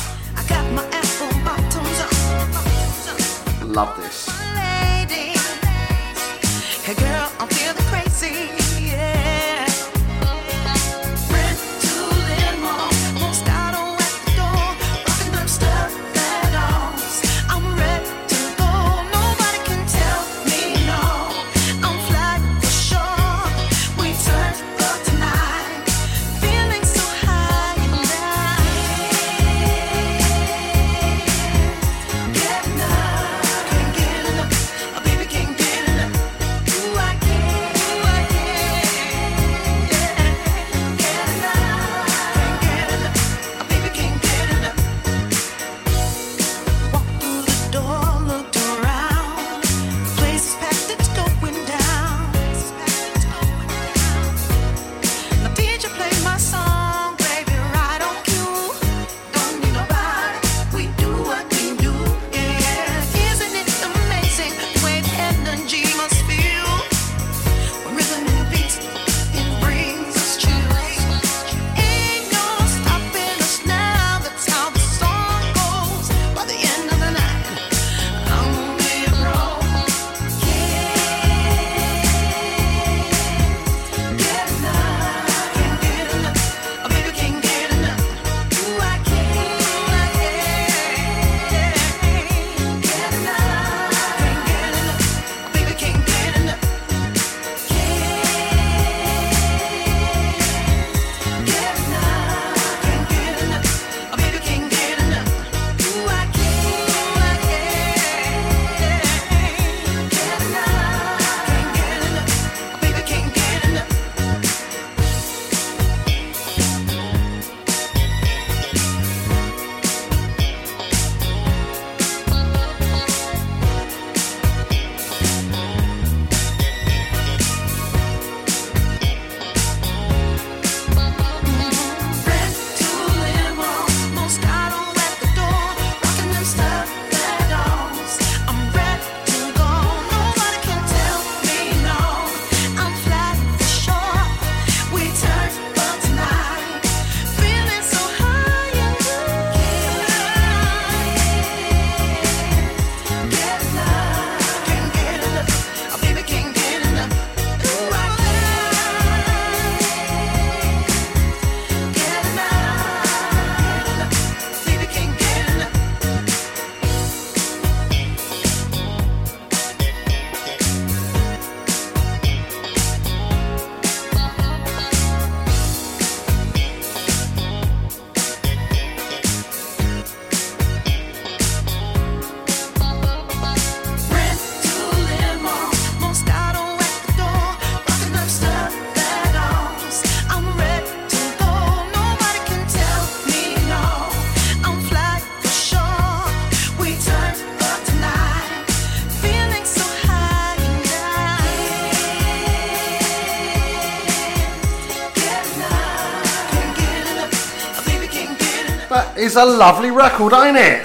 is a lovely record, ain't it?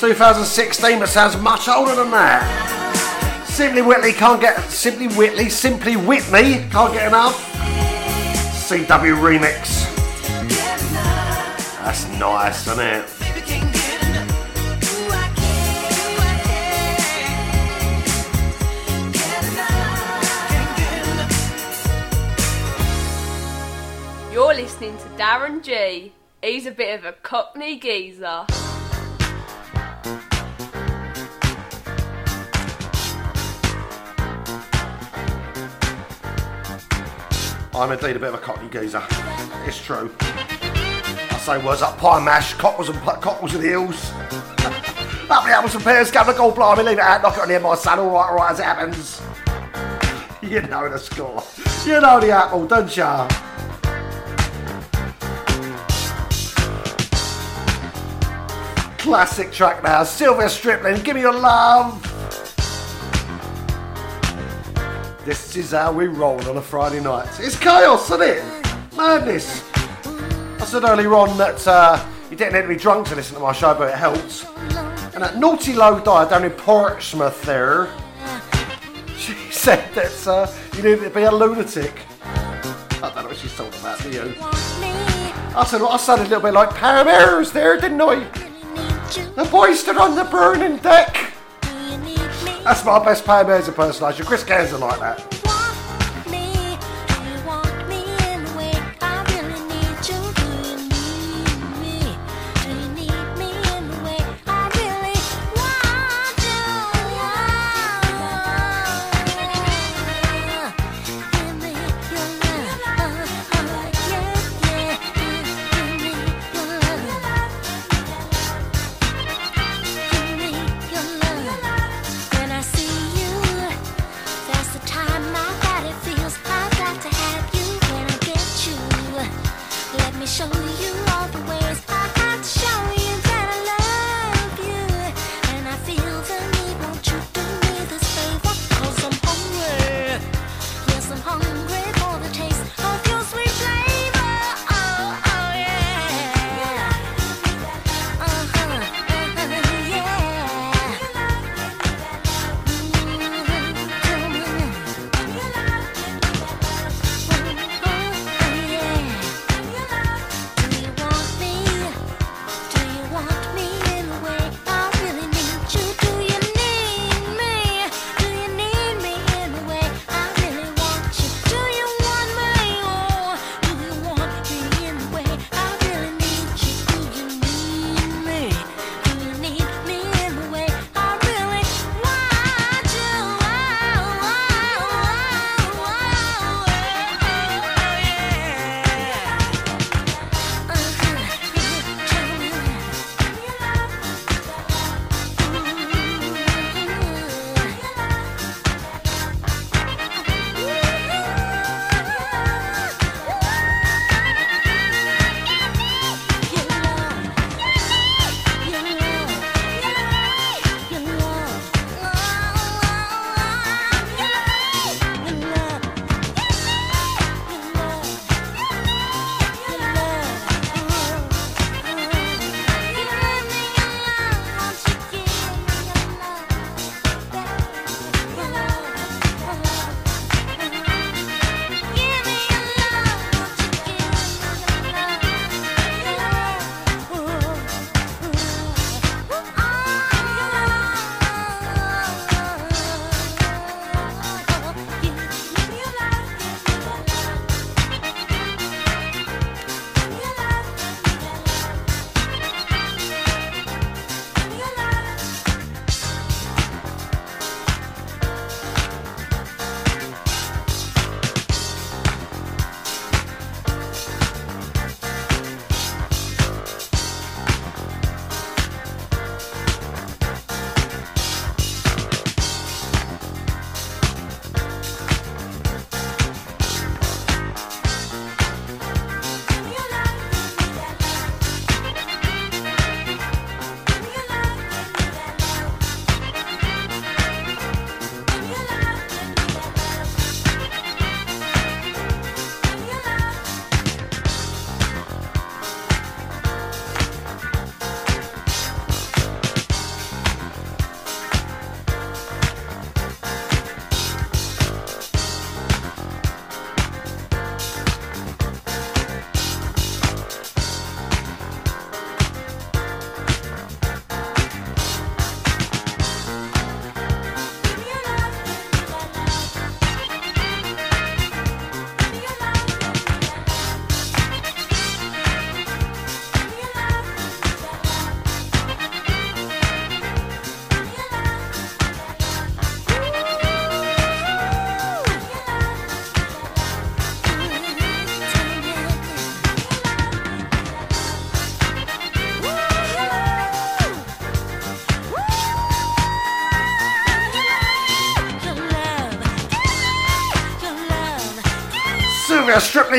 2016, but sounds much older than that. Simply Whitley can't get Simply Whitley, Simply Whitney can't get enough. CW remix. That's nice, isn't it? You're listening to Darren G. He's a bit of a cockney geezer. I'm indeed a bit of a cockney geezer. It's true. I say words like pie mash, cockles and cockles and the hills. Up the apples and pears, go to gold blimey, leave it out, knock it on the end of my son, alright, alright, as it happens. You know the score. You know the apple, don't you? classic track now. Sylvia Striplin, give me your love. This is how we roll on a Friday night. It's chaos, isn't it? Madness. I said earlier on that uh, you didn't need to be drunk to listen to my show, but it helps. And that naughty low diet down in Portsmouth there, she said that uh, you needed to be a lunatic. I don't know what she's talking about, do you? I said, well, I sounded a little bit like Pam Ayres there, didn't I? The boys stood on the burning deck. That's my best Pam Ayres impersonation. Chris Gaines are like that.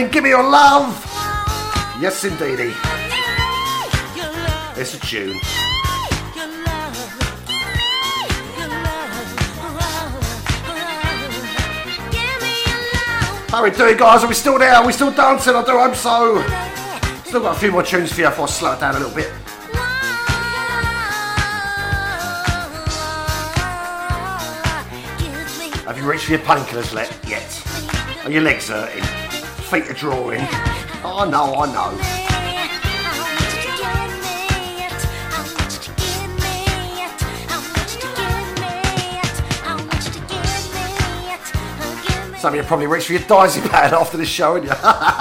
give me your love. Yes, indeedy. It's a tune. How we doing, guys? Are we still there? Are we still dancing? I do hope so. Still got a few more tunes for you before I slow it down a little bit. Have you reached for your painkillers yet? Are your legs hurting? feet are drawing. Oh, I know, I know. Some of you probably reached for your Daisy pad after this show, and you?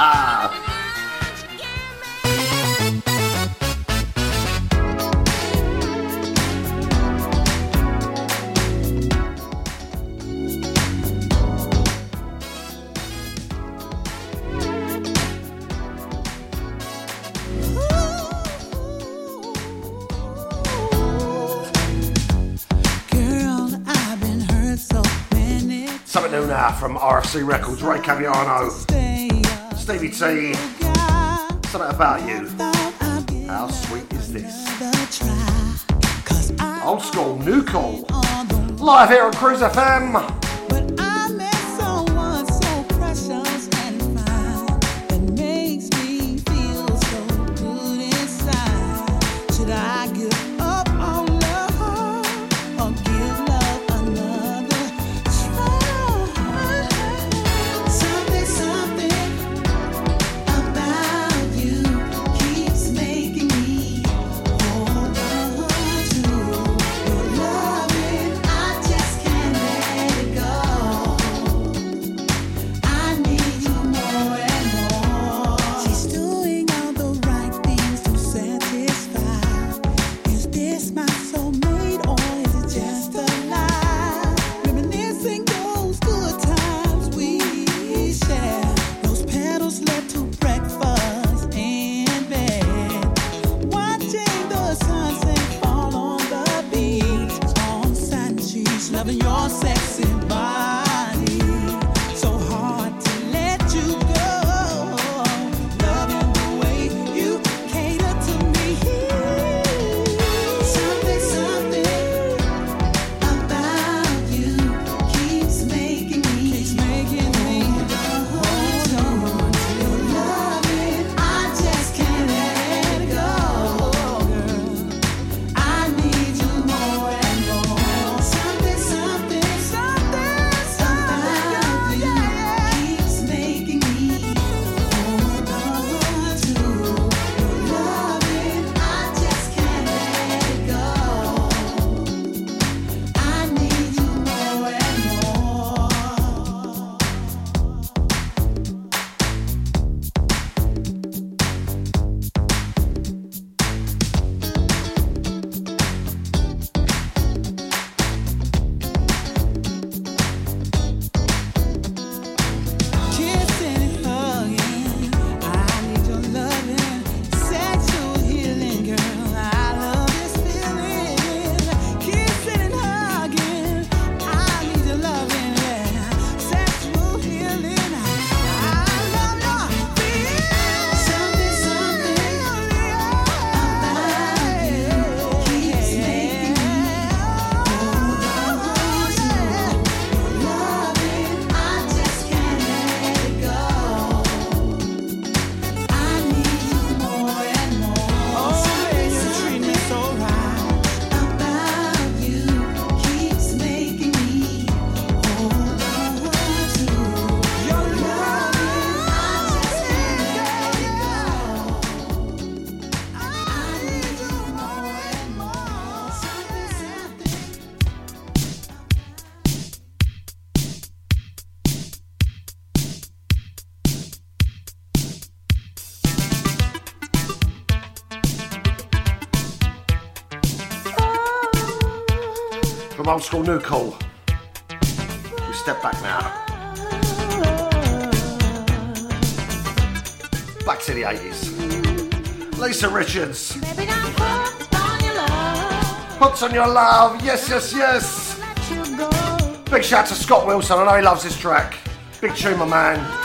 Records, Ray Caviano, Stevie T. Something about you. How sweet is this? Old school, new call. Live here on Cruise FM. Cole New We step back now. Back to the 80s. Lisa Richards. Puts on your love. Yes, yes, yes. Big shout to Scott Wilson. I know he loves this track. Big tune, my man.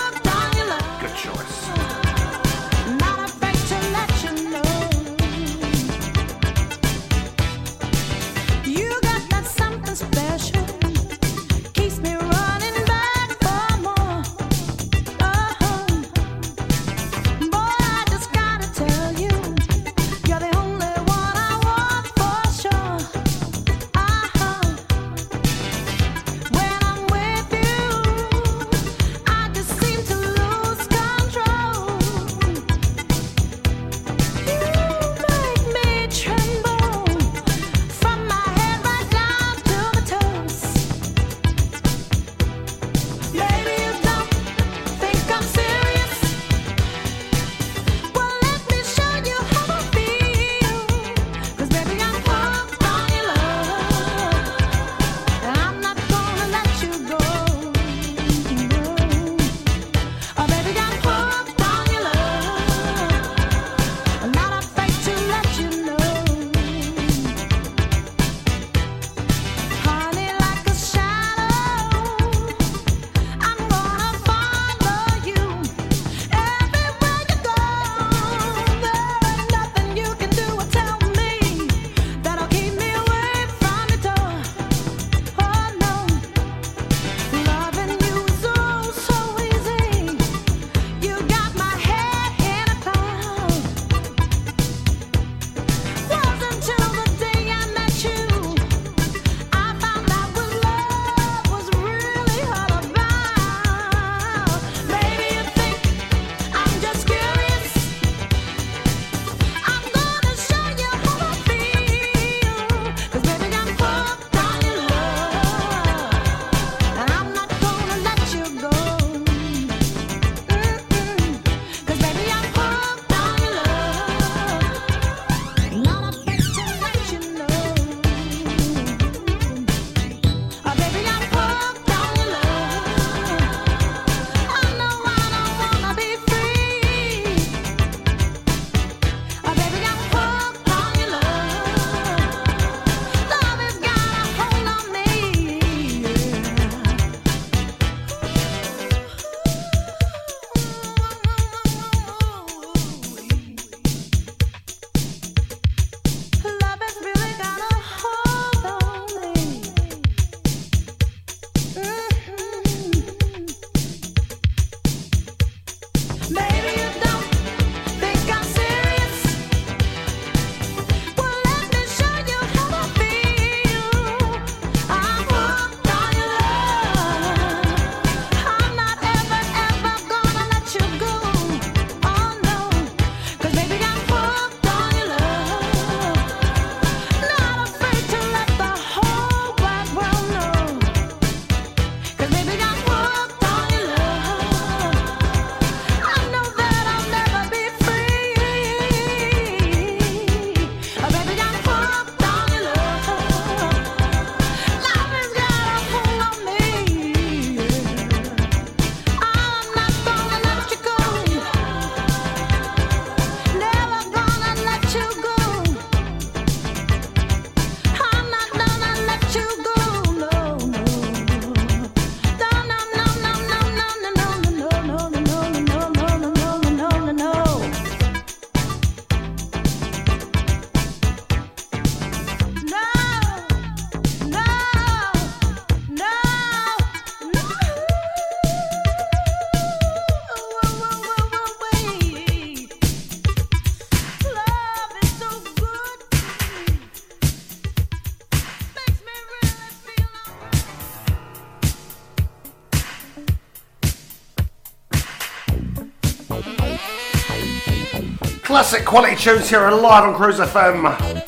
classic quality tunes here and live on Cruise FM.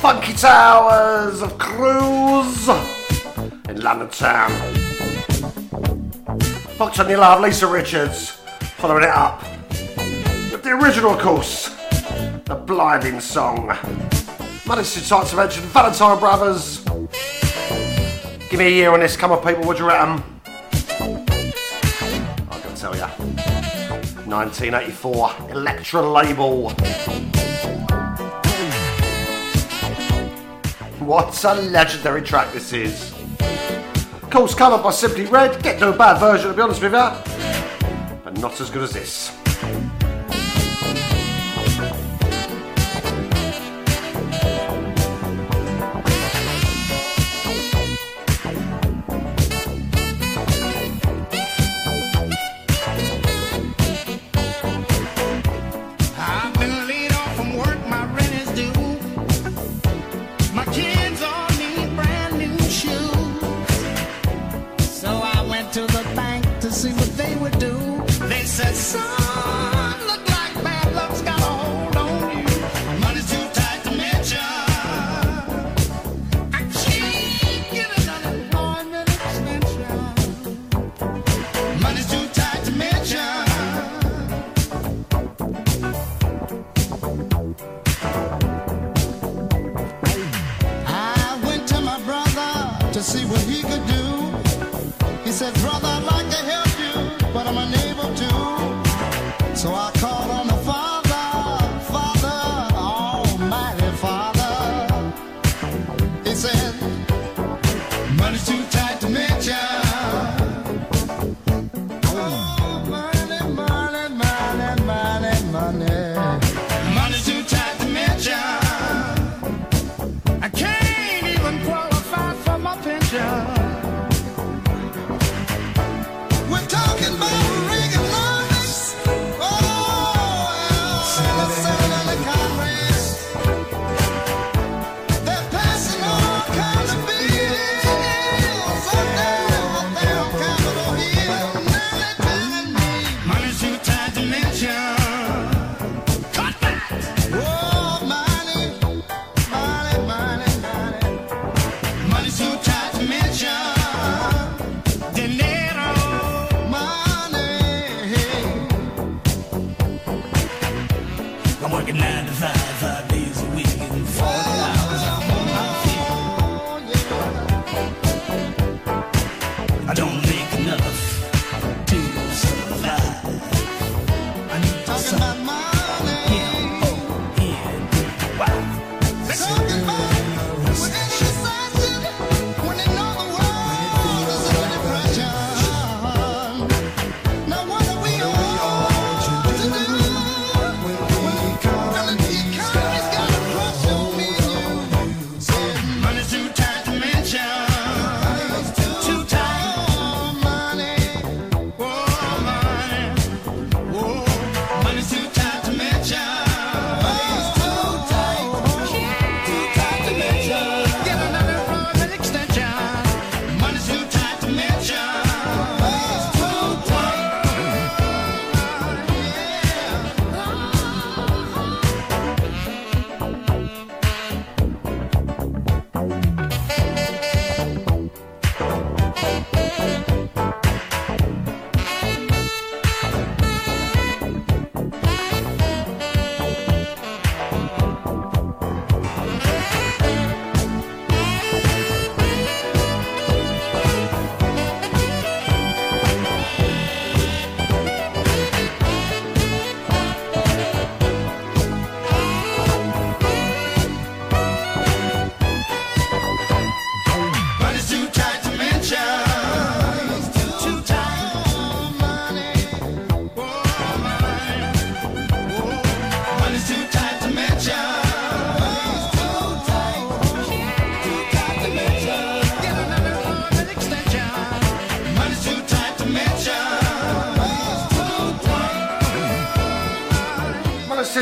Funky Towers of Cruise in London town. Box on your love, Lisa Richards, following it up with the original, of course, the blinding song. Managed to talk to mention Valentine Brothers. Give me a year on this, come on, people, would you reckon? 1984 Elektra label. What a legendary track this is. Course covered by Simply Red, get no bad version to be honest with you, but not as good as this.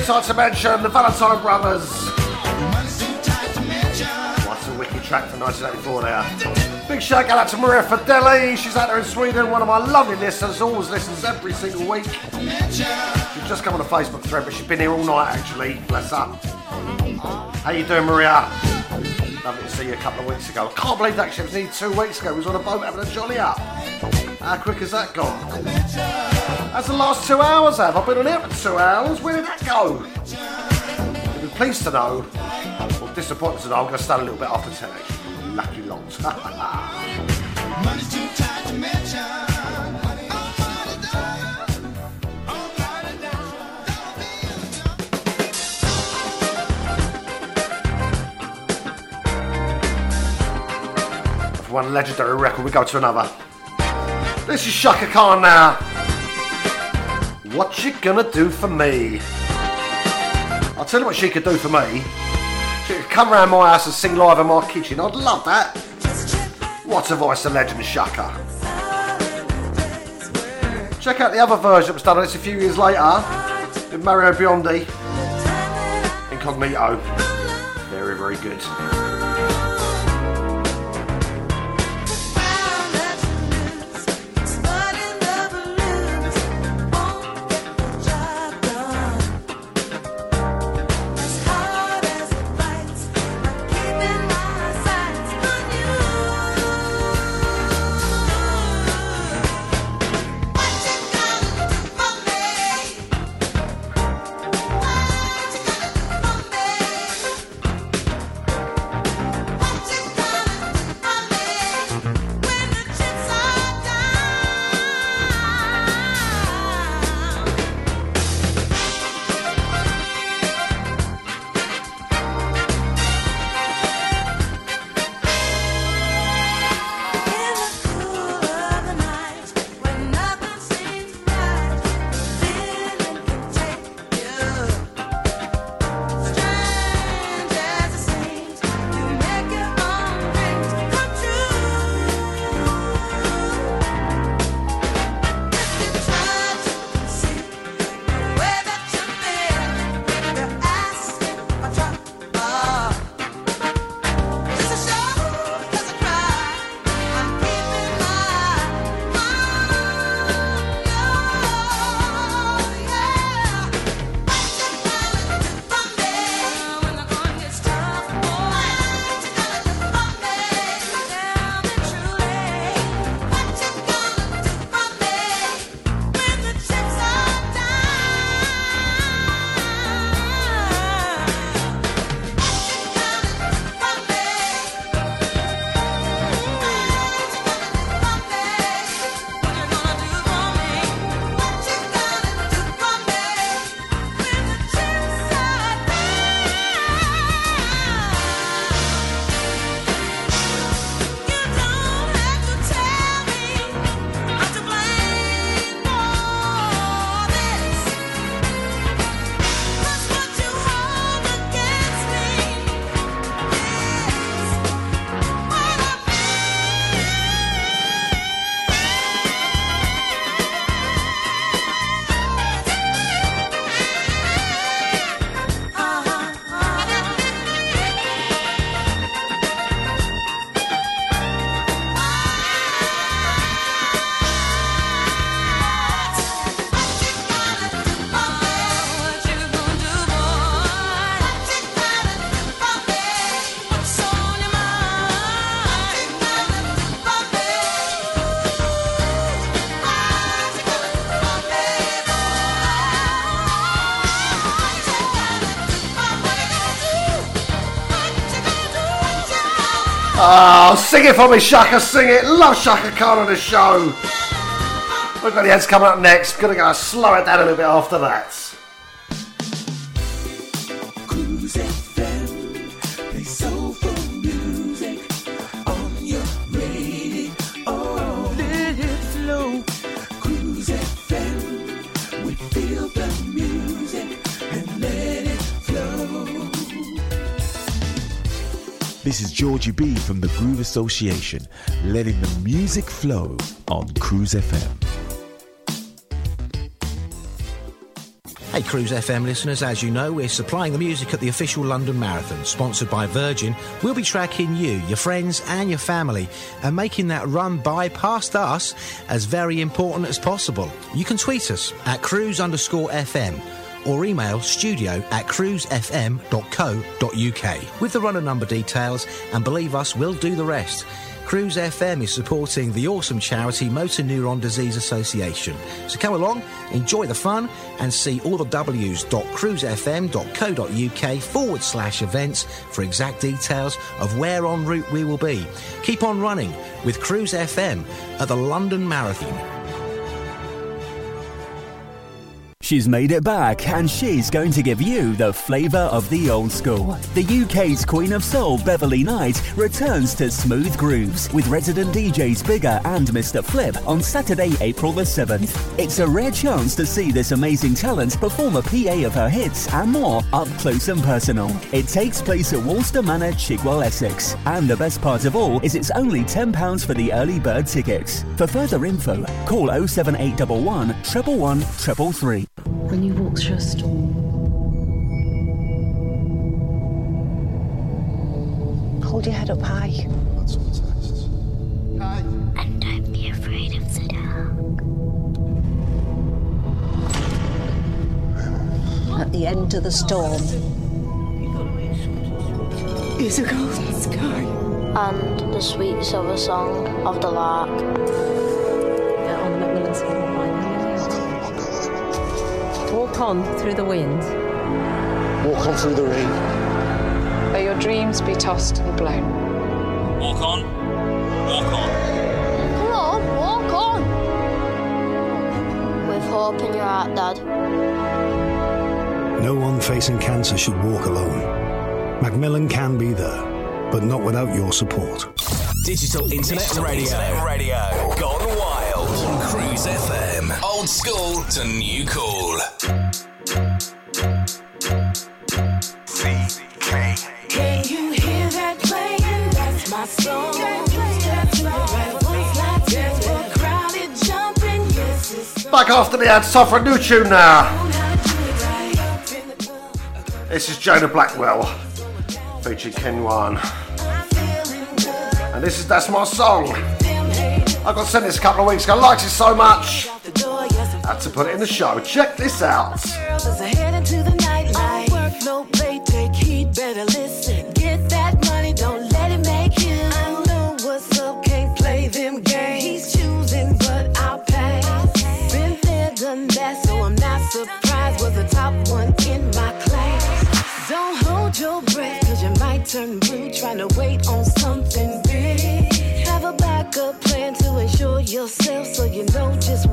It's hard to mention the Valentine Brothers. What's a wicked track from 1984 there. Big shout out to Maria Fideli. She's out there in Sweden, one of my lovely listeners, always listens every single week. She's just come on a Facebook thread, but she's been here all night actually. Bless her. How you doing, Maria? Lovely to see you a couple of weeks ago. I can't believe that actually it was nearly two weeks ago. We was on a boat having a jolly up. How quick has that gone? That's the last two hours, have I've been on here for two hours. Where did that go? You'll be pleased to know, or disappointed to know, I'm going to start a little bit after 10 actually. Lucky lots. For one legendary record, we go to another. This is Chaka Khan now. What you gonna do for me? I'll tell you what she could do for me. She could come round my house and sing live in my kitchen. I'd love that. What a voice, the legend Chaka. Check out the other version that was done on this a few years later with Mario Biondi. Incognito. Very, very good. Sing it for me, Chaka, sing it. Love Chaka Khan on the show. We've got the heads coming up next. Gonna go slow it down a little bit after that. Georgie B from the Groove Association, letting the music flow on Cruise FM. Hey, Cruise FM listeners, as you know, we're supplying the music at the official London Marathon, sponsored by Virgin. We'll be tracking you, your friends, and your family, and making that run by past us as very important as possible. You can tweet us at cruise underscore FM or email studio at cruisefm.co.uk with the runner number details, and believe us, we'll do the rest. Cruise FM is supporting the awesome charity Motor Neurone Disease Association. So come along, enjoy the fun, and see all the w's.cruisefm.co.uk forward slash events for exact details of where en route we will be. Keep on running with Cruise FM at the London Marathon. She's made it back and she's going to give you the flavour of the old school. The UK's Queen of Soul, Beverley Knight, returns to Smooth Grooves with resident DJs Bigger and Mr. Flip on Saturday, April the 7th. It's a rare chance to see this amazing talent perform a PA of her hits and more up close and personal. It takes place at Woolston Manor, Chigwell, Essex. And the best part of all is it's only £10 for the early bird tickets. For further info, call 07811 111 333. When you walk through a storm, Hold your head up high. And don't be afraid of the dark. At the end of the storm is a golden sky. and the sweet silver song of the lark. on the Walk on through the wind. Walk on through the rain. May your dreams be tossed and blown. Walk on. Walk on. Come on, walk on! With hope in your heart, Dad. No one facing cancer should walk alone. Macmillan can be there, but not without your support. Digital Internet Radio. Internet Radio. Gone wild. On Cruise FM. Old school to new cool. Back after the ad, time for a new tune now. This is Jonah Blackwell featuring Ken Wan. And this is That's My Song. I got sent this a couple of weeks ago. I liked it so much. Had to put it in the show. Check this out. Turn blue trying to wait on something big. Have a backup plan to ensure yourself so you know just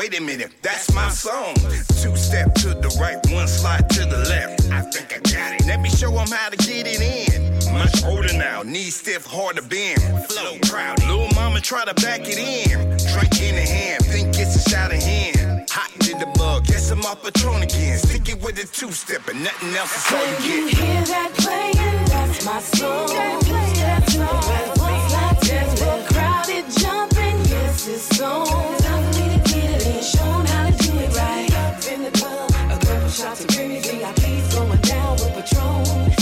wait a minute, that's my song. Two step to the right, one slide to the left. I think I got it. Let me show 'em how to get it in. Much older now, knees stiff, hard to bend. Flow proud, little mama try to back it in. Drink in the hand, think it's a shot of hand. Hot in the bug, guess I'm off Patron again. Stick it with a two step and nothing else is all Can you you hear that playing? That's my song. That's right. Once like this, we're crowded jumping. Yes, it's on. Shots of green VIPs going down with Patron.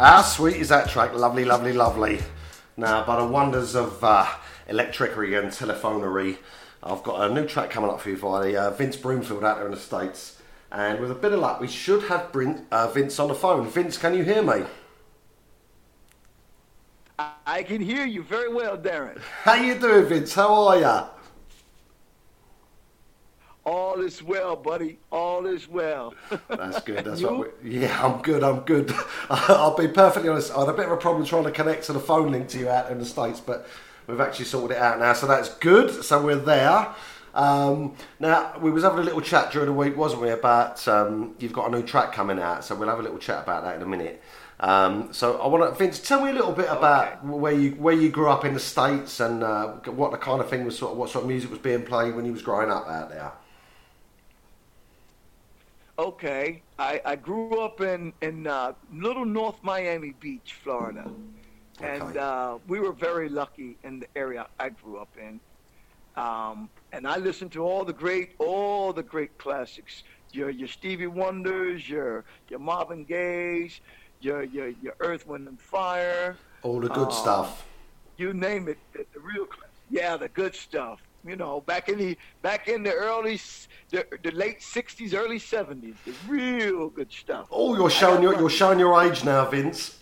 How sweet is that track? Lovely, lovely, lovely. Now, by the wonders of uh, electricity and telephonery, I've got a new track coming up for you by uh, Vince Broomfield out there in the States. And with a bit of luck, we should have Brin- uh, Vince on the phone. Vince, can you hear me? I can hear you very well, Darren. How you doing, Vince? How are ya? All is well, buddy. All is well. That's good. That's what we, yeah, I'm good. I'm good. I'll be perfectly honest. I had a bit of a problem trying to connect to the phone link to you out in the states, but we've actually sorted it out now, so that's good. So we're there. Um, now we was having a little chat during the week, wasn't we? About um, you've got a new track coming out, so we'll have a little chat about that in a minute. Um, so I want to, Vince, tell me a little bit about where you where you grew up in the states and uh, what the kind of thing was sort of what sort of music was being played when you was growing up out there. Okay, I, I grew up in in uh, little North Miami Beach, Florida, and uh, we were very lucky in the area I grew up in. Um, and I listened to all the great, all the great classics. Your your Stevie Wonders, your your Marvin Gaye's, your your your Earth, Wind and Fire. All the good um, stuff. You name it, the, the real, yeah, the good stuff. You know, back in the back in the early, the, the late '60s, early '70s, the real good stuff. Oh, you're showing your you're showing your age now, Vince.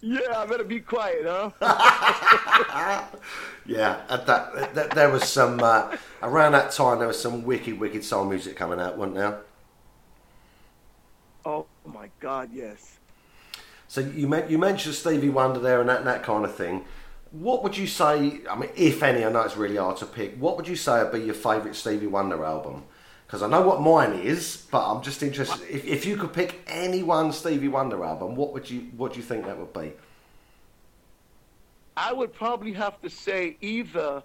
Yeah, I better be quiet, huh? Yeah, at that, that there was some uh, around that time. There was some wicked, wicked soul music coming out, wasn't there? oh my God, yes. So you you mentioned Stevie Wonder there and that and that kind of thing. What would you say? I mean, if any, I know it's really hard to pick. What would you say would be your favourite Stevie Wonder album? Because I know what mine is, but I'm just interested. If, if you could pick any one Stevie Wonder album, what would you what do you think that would be? I would probably have to say either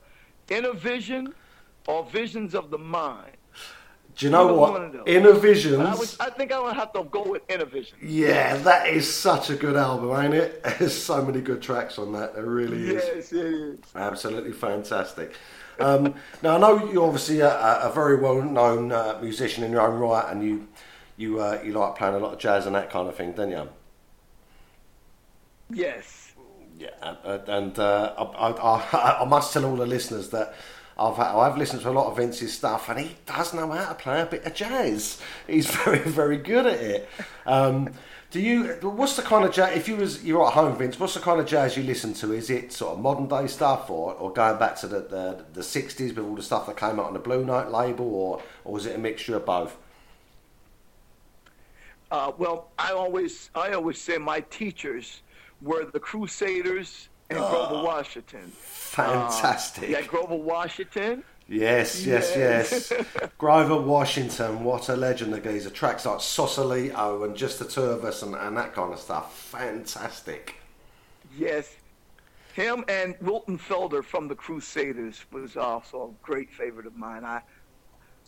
Inner Vision or Visions of the Mind. Do you know what? Inner But I, Visions. would, I think I would have to go with Inner Vision. Yeah, that is such a good album, ain't it? There's so many good tracks on that. There really is. Yes, it is. Absolutely fantastic. Um, now I know you're obviously a, a very well-known uh, musician in your own right, and you you uh, you like playing a lot of jazz and that kind of thing, don't you? Yes. Yeah, and, and uh, I, I, I must tell all the listeners that I've I've listened to a lot of Vince's stuff, and he does know how to play a bit of jazz. He's very very good at it. Um, do you? What's the kind of jazz? If you was you're at home, Vince, what's the kind of jazz you listen to? Is it sort of modern day stuff, or, or going back to the, the the '60s with all the stuff that came out on the Blue Note label, or or was it a mixture of both? Uh, well, I always I always say my teachers were the Crusaders and Grover Washington. Fantastic. Uh, yeah, Grover Washington. Yes, yes, Yes. yes. Grover Washington, what a legend the geezer. Tracks like Sausalito and Just the Two of Us and, and that kind of stuff. Fantastic. Yes. Him and Wilton Felder from the Crusaders was also a great favorite of mine. I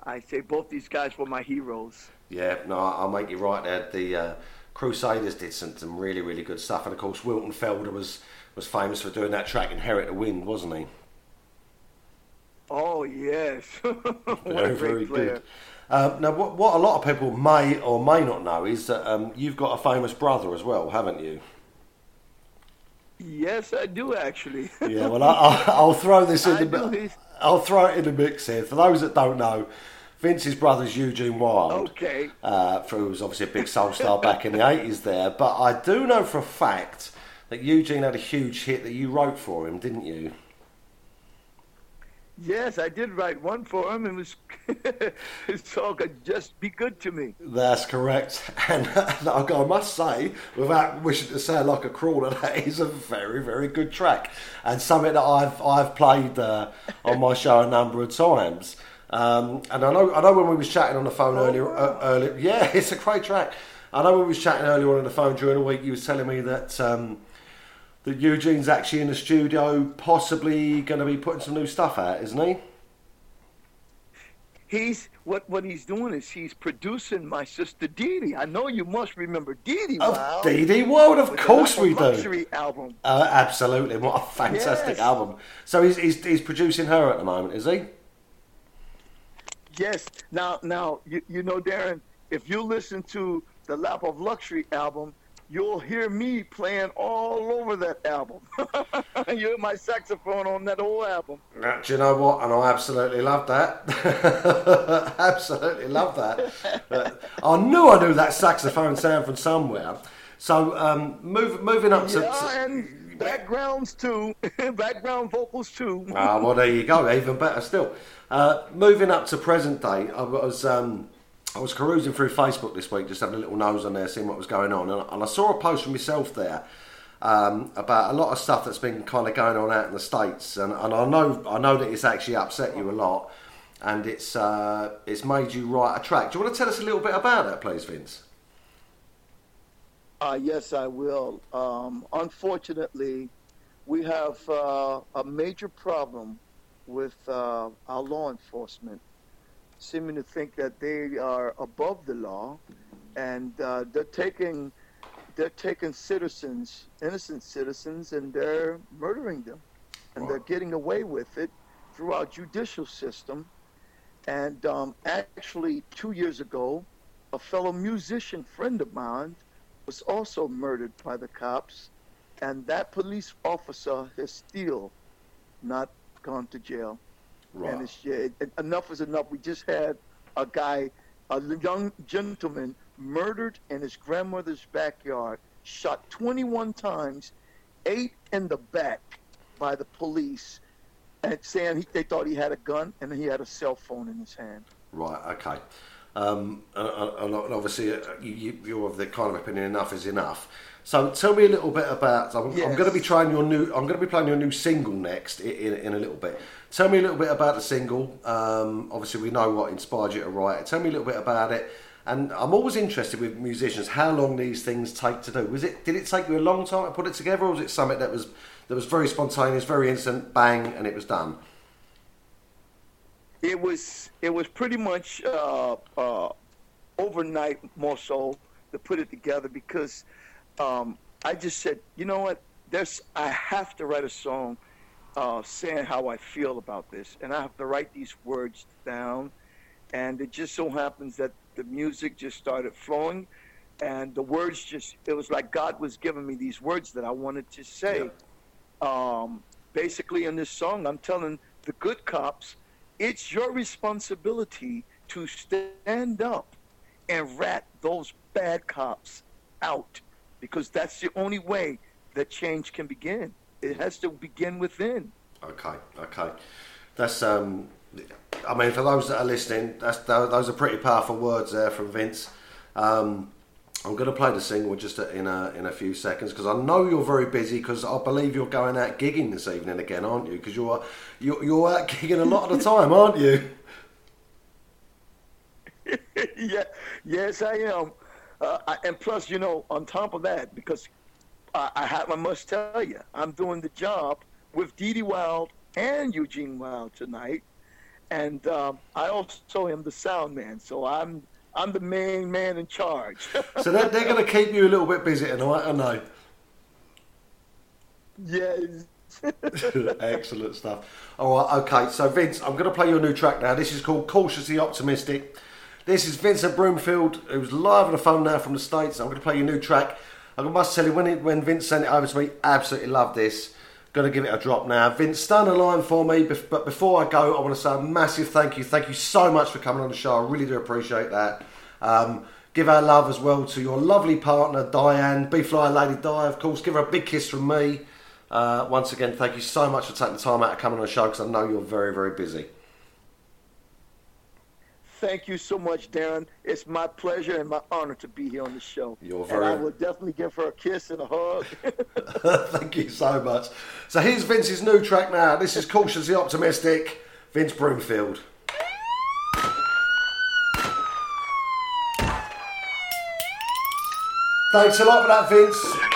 I say both these guys were my heroes. Yeah, no, I'll make you right there. The uh, Crusaders did some, some really, really good stuff. And of course, Wilton Felder was, was famous for doing that track Inherit the Wind, wasn't he? Oh yes. what Very, a very player. good. Uh, now, what, what a lot of people may or may not know is that um, you've got a famous brother as well, haven't you? Yes, I do actually. Yeah, well, I, I, I'll throw this in I the do. I'll throw it in the mix here. For those that don't know, Vince's brother's Eugene Wilde. Okay. Uh, who was obviously a big soul star back in the eighties there. But I do know for a fact that Eugene had a huge hit that you wrote for him, didn't you? Yes, I did write one for him. It was his song just be good to me. That's correct. And I must say, without wishing to sound like a crawler, that is a very, very good track, and something that I've I've played uh, on my show a number of times. Um, and I know I know when we was chatting on the phone earlier, uh, earlier, yeah, it's a great track. I know when we was chatting earlier on the phone during the week, you was telling me that um, that Eugene's actually in the studio, possibly going to be putting some new stuff out, isn't he? He's what what he's doing is he's producing my sister Dee Dee. I know you must remember Dee Dee. Of Dee Dee Wilde, of with course we do. Luxury album. Uh, absolutely, what a fantastic Yes. album! So he's, he's he's producing her at the moment, is he? Yes. Now now you, you know Darren, if you listen to the Lap of Luxury album, you'll hear me playing all over that album. you hear my saxophone on that whole album. Do you know what? And I absolutely love that. absolutely love that. I knew I knew that saxophone sound from somewhere. So um, move, moving up to. Yeah, and backgrounds too, background vocals too. Ah, well, there you go. Even better still. Uh, moving up to present day, I was um, I was perusing through Facebook this week, just having a little nose on there, seeing what was going on, and, and I saw a post from myself there um, about a lot of stuff that's been kind of going on out in the states, and, and I know I know that it's actually upset you a lot, and it's uh, it's made you write a track. Do you want to tell us a little bit about that, please, Vince? Uh, yes, I will. Um, unfortunately, we have uh, a major problem with uh, our law enforcement, seeming to think that they are above the law, and uh, they're taking they're taking citizens, innocent citizens, and they're murdering them, and they're getting away with it through our judicial system. And um, actually, two years ago, a fellow musician friend of mine was also murdered by the cops, and that police officer has still not gone to jail. Right. And it's yeah, it, it- enough is enough. We just had a guy, a young gentleman, murdered in his grandmother's backyard, shot 21 times, eight in the back by the police, and saying he, they thought he had a gun and he had a cell phone in his hand. Right. Okay. Um, and, obviously, uh, you, you- you're of the kind of opinion enough is enough. So tell me a little bit about. I'm, I'm going to be trying your new. I'm going to be playing your new single next in, in, in a little bit. Tell me a little bit about the single. Um, obviously, we know what inspired you to write it. Tell me a little bit about it. And I'm always interested with musicians how long these things take to do. Was it? Did it take you a long time to put it together, or was it something that was that was very spontaneous, very instant, bang, and it was done? it was it was pretty much uh, uh, overnight more so to put it together because um, I just said, you know what, there's I have to write a song uh, saying how I feel about this, and I have to write these words down, and it just so happens that the music just started flowing, and the words just it was like God was giving me these words that I wanted to say. Um, basically, in this song, I'm telling the good cops it's your responsibility to stand up and rat those bad cops out. Because that's the only way that change can begin. It has to begin within. Okay, okay. That's um. I mean, for those that are listening, that's those are pretty powerful words there from Vince. Um, I'm going to play the single just in a in a few seconds because I know you're very busy because I believe you're going out gigging this evening again, aren't you? Because you're you're you're out gigging a lot of the time, aren't you? yeah, yes, I am. Uh, I, and plus, you know, on top of that, because I, I have, I must tell you, I'm doing the job with Dee Dee Wilde and Eugene Wilde tonight, and um, I also am the sound man, so I'm I'm the main man in charge. So they're, they're going to keep you a little bit busy tonight, I know. yes. Excellent stuff. All right, okay. So Vince, I'm going to play your new track now. This is called "Cautiously Optimistic." This is Vincent Broomfield, who's live on the phone now from the states. I'm going to play your new track. I must tell you, when it, when Vince sent it over to me, absolutely loved this. Going to give it a drop now. Vince, stand a line for me. But before I go, I want to say a massive thank you. Thank you so much for coming on the show. I really do appreciate that. Um, give our love as well to your lovely partner, Diane, B Fly Lady Di, of course. Give her a big kiss from me. Uh, once again, thank you so much for taking the time out to come on the show because I know you're very, very busy. Thank you so much, Darren. It's my pleasure and my honor to be here on the show. You're And I will definitely give her a kiss and a hug. Thank you so much. So here's Vince's new track now. This is Cautiously Optimistic, Vince Broomfield. Thanks a lot for that, Vince.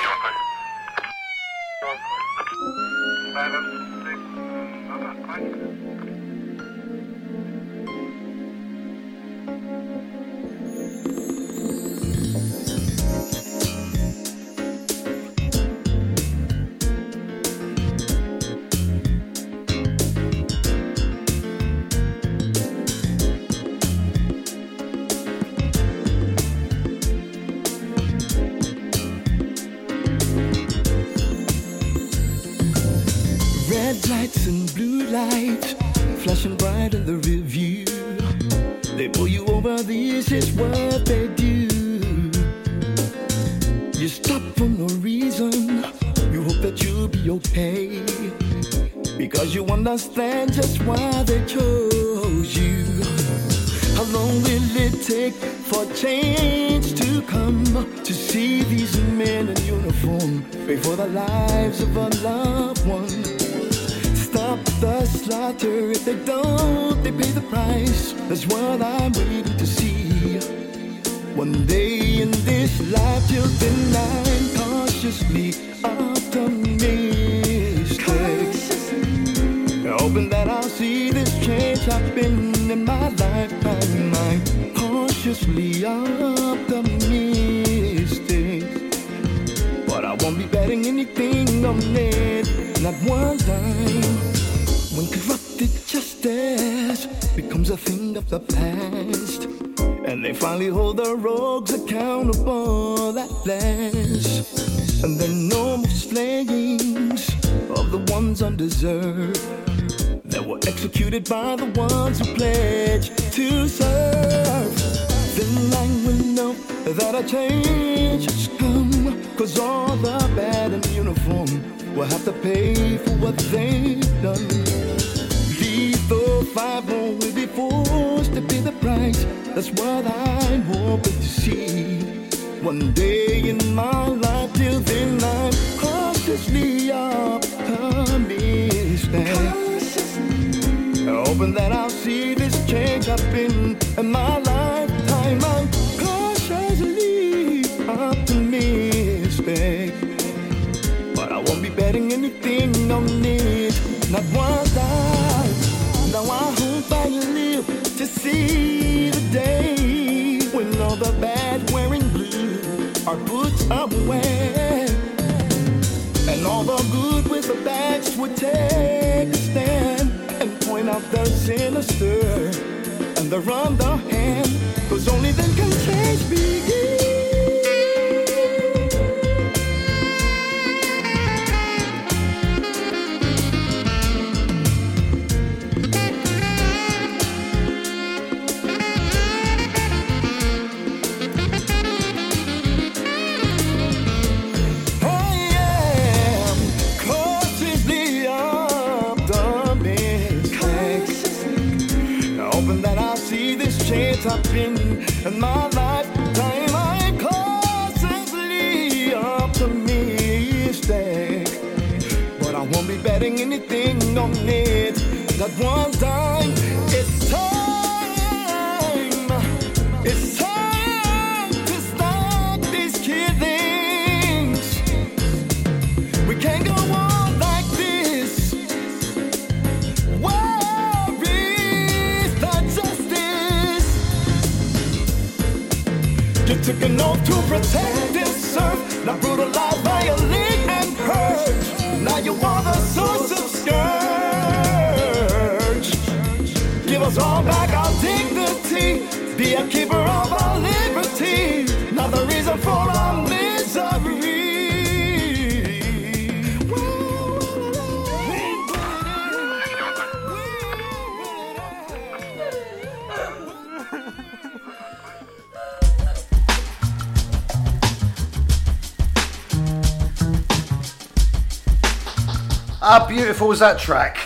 was that track?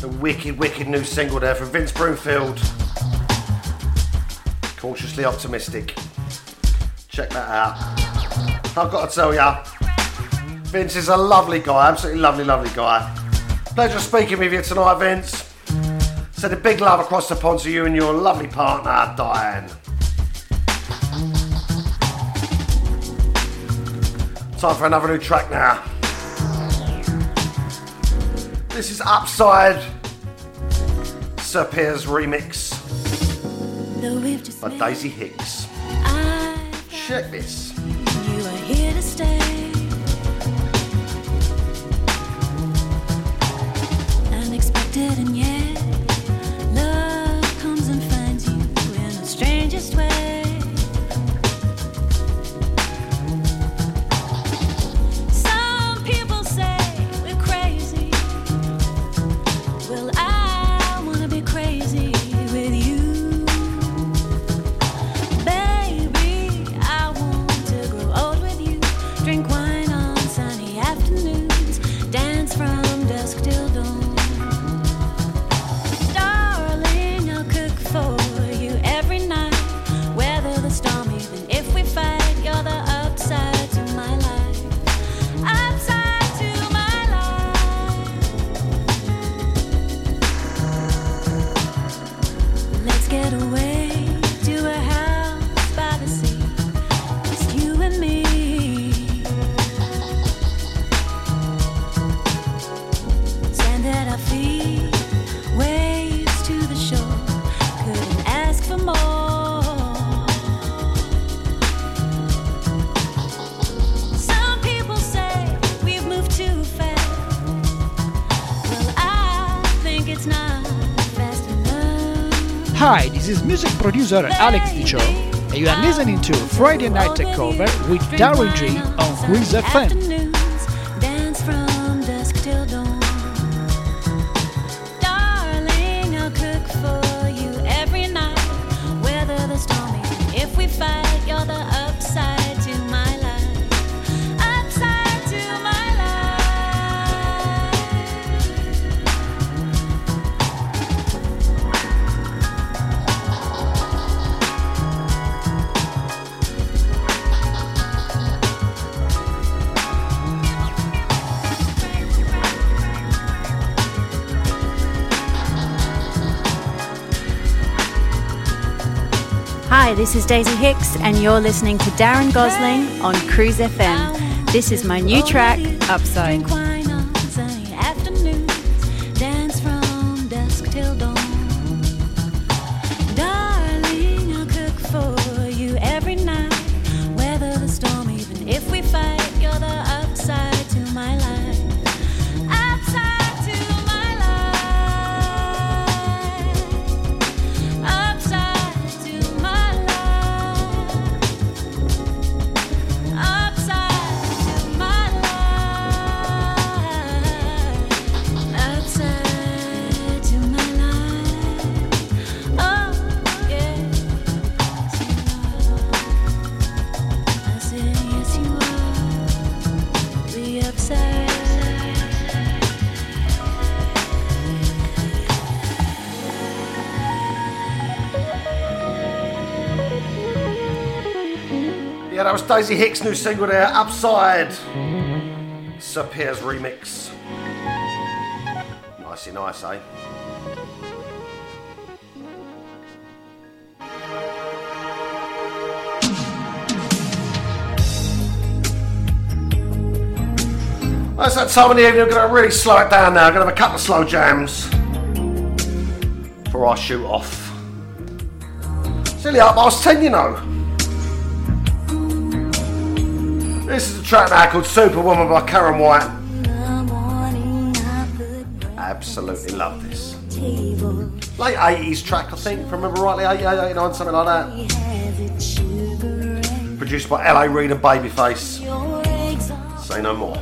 The wicked, wicked new single there from Vince Broomfield. Cautiously optimistic. Check that out. I've got to tell ya, Vince is a lovely guy, absolutely lovely, lovely guy. Pleasure speaking with you tonight, Vince. Send a big love across the pond to you and your lovely partner, Diane. Time for another new track now this is Upside, Sir Pears remix by Daisy Hicks. Check this. producer Alex Dicho, and you are listening to Friday Night Takeover with Darren G on Cruise FM. This is Daisy Hicks, and you're listening to Darren Gosling on Cruise FM. This is my new track, Upside. Daisy Hicks' new single there, Upside. Sir Piers remix. Nicey nice, eh? That's that time of the evening. We're going to really slow it down now. We're going to have a couple of slow jams before I shoot off. Silly up, I was 10, you know. This is a track now called Superwoman by Karyn White. Absolutely love this. Late 80s track, I think, if I remember rightly, 88, 89, something like that. Produced by LA Reid and Babyface. Say no more.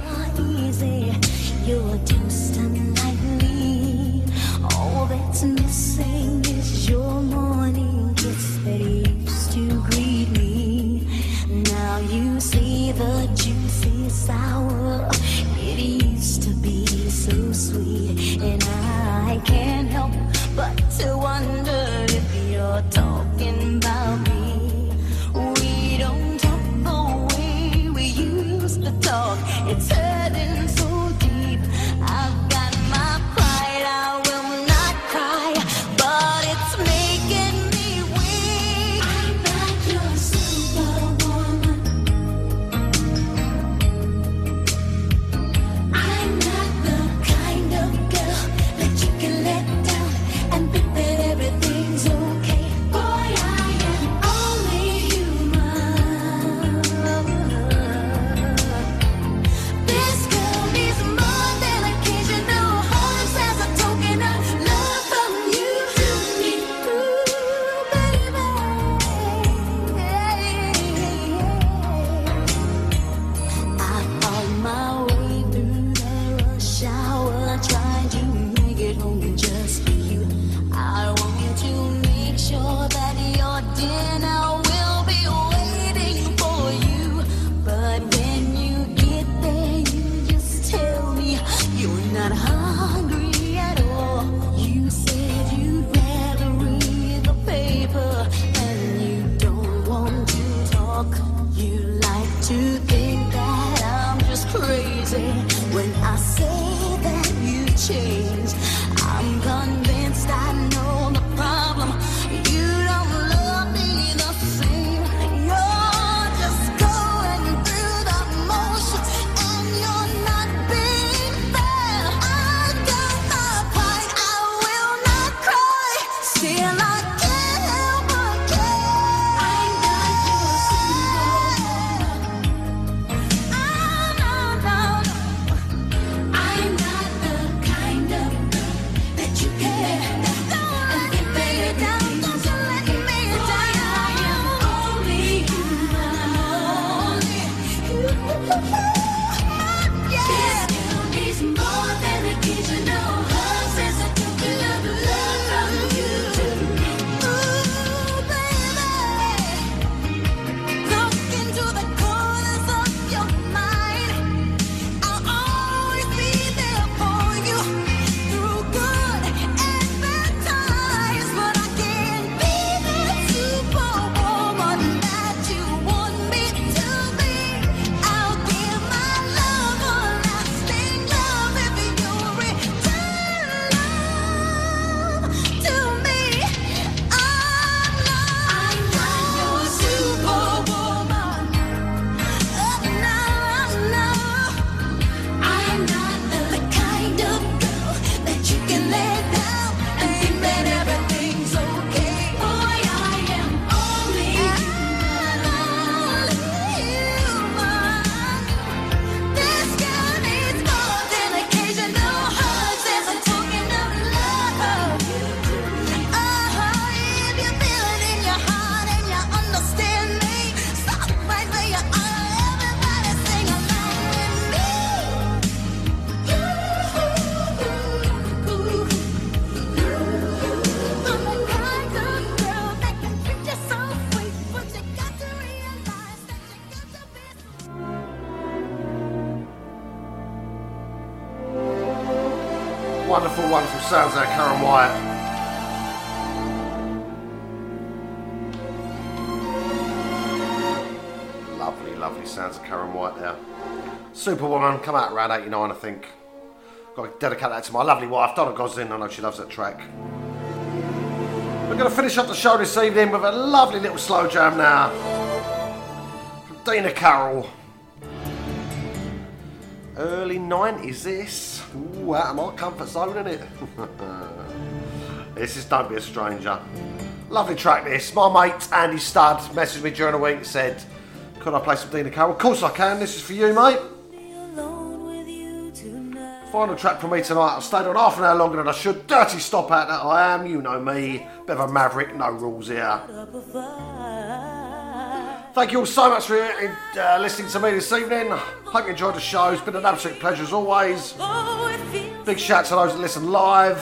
Sounds there, Karyn White. Lovely, lovely sounds of Karyn White there. Superwoman, come out around 89, I think. Got to dedicate that to my lovely wife, Donna Gosling. I know she loves that track. We're going to finish up the show this evening with a lovely little slow jam now. From Dina Carroll. Early 90s, this. Ooh, out of my comfort zone, isn't it? this is Don't Be a Stranger. Lovely track, this. My mate Andy Studd messaged me during the week and said, Could I play some Dina Carroll? Of course I can. This is for you, mate. Final track for me tonight. I've stayed on half an hour longer than I should. Dirty stop out that I am. You know me. Bit of a maverick. No rules here. Thank you all so much for uh, listening to me this evening. Hope you enjoyed the show. It's been an absolute pleasure as always. Big shout to those that listen live.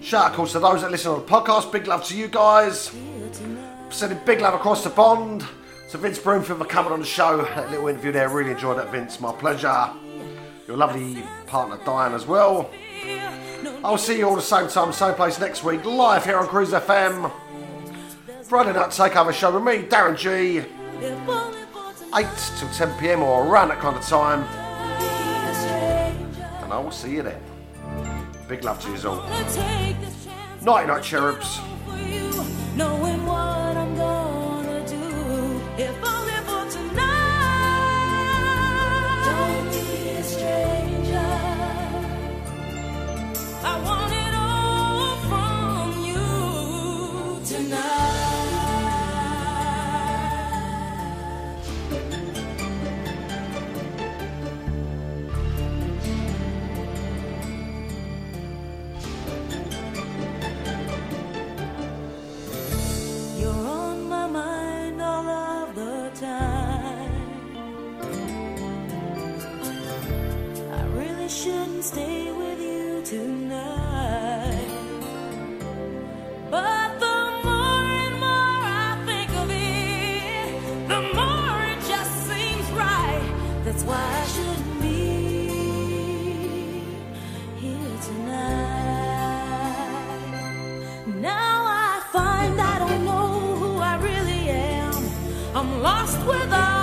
Shout, of course, to those that listen on the podcast. Big love to you guys. Sending big love across the pond to Vince Broomfield for coming on the show. That little interview there. Really enjoyed that, Vince. My pleasure. Your lovely partner, Diane, as well. I'll see you all the same time, same place next week, live here on Cruise FM. Friday night takeover show with me, Darren G. 8 till 10 pm or around that kind of time. And I will see you then. Big love to you all. Night night, cherubs. I want stay with you tonight. But the more and more I think of it, the more it just seems right. That's why I should be here tonight. Now I find I don't know who I really am. I'm lost without.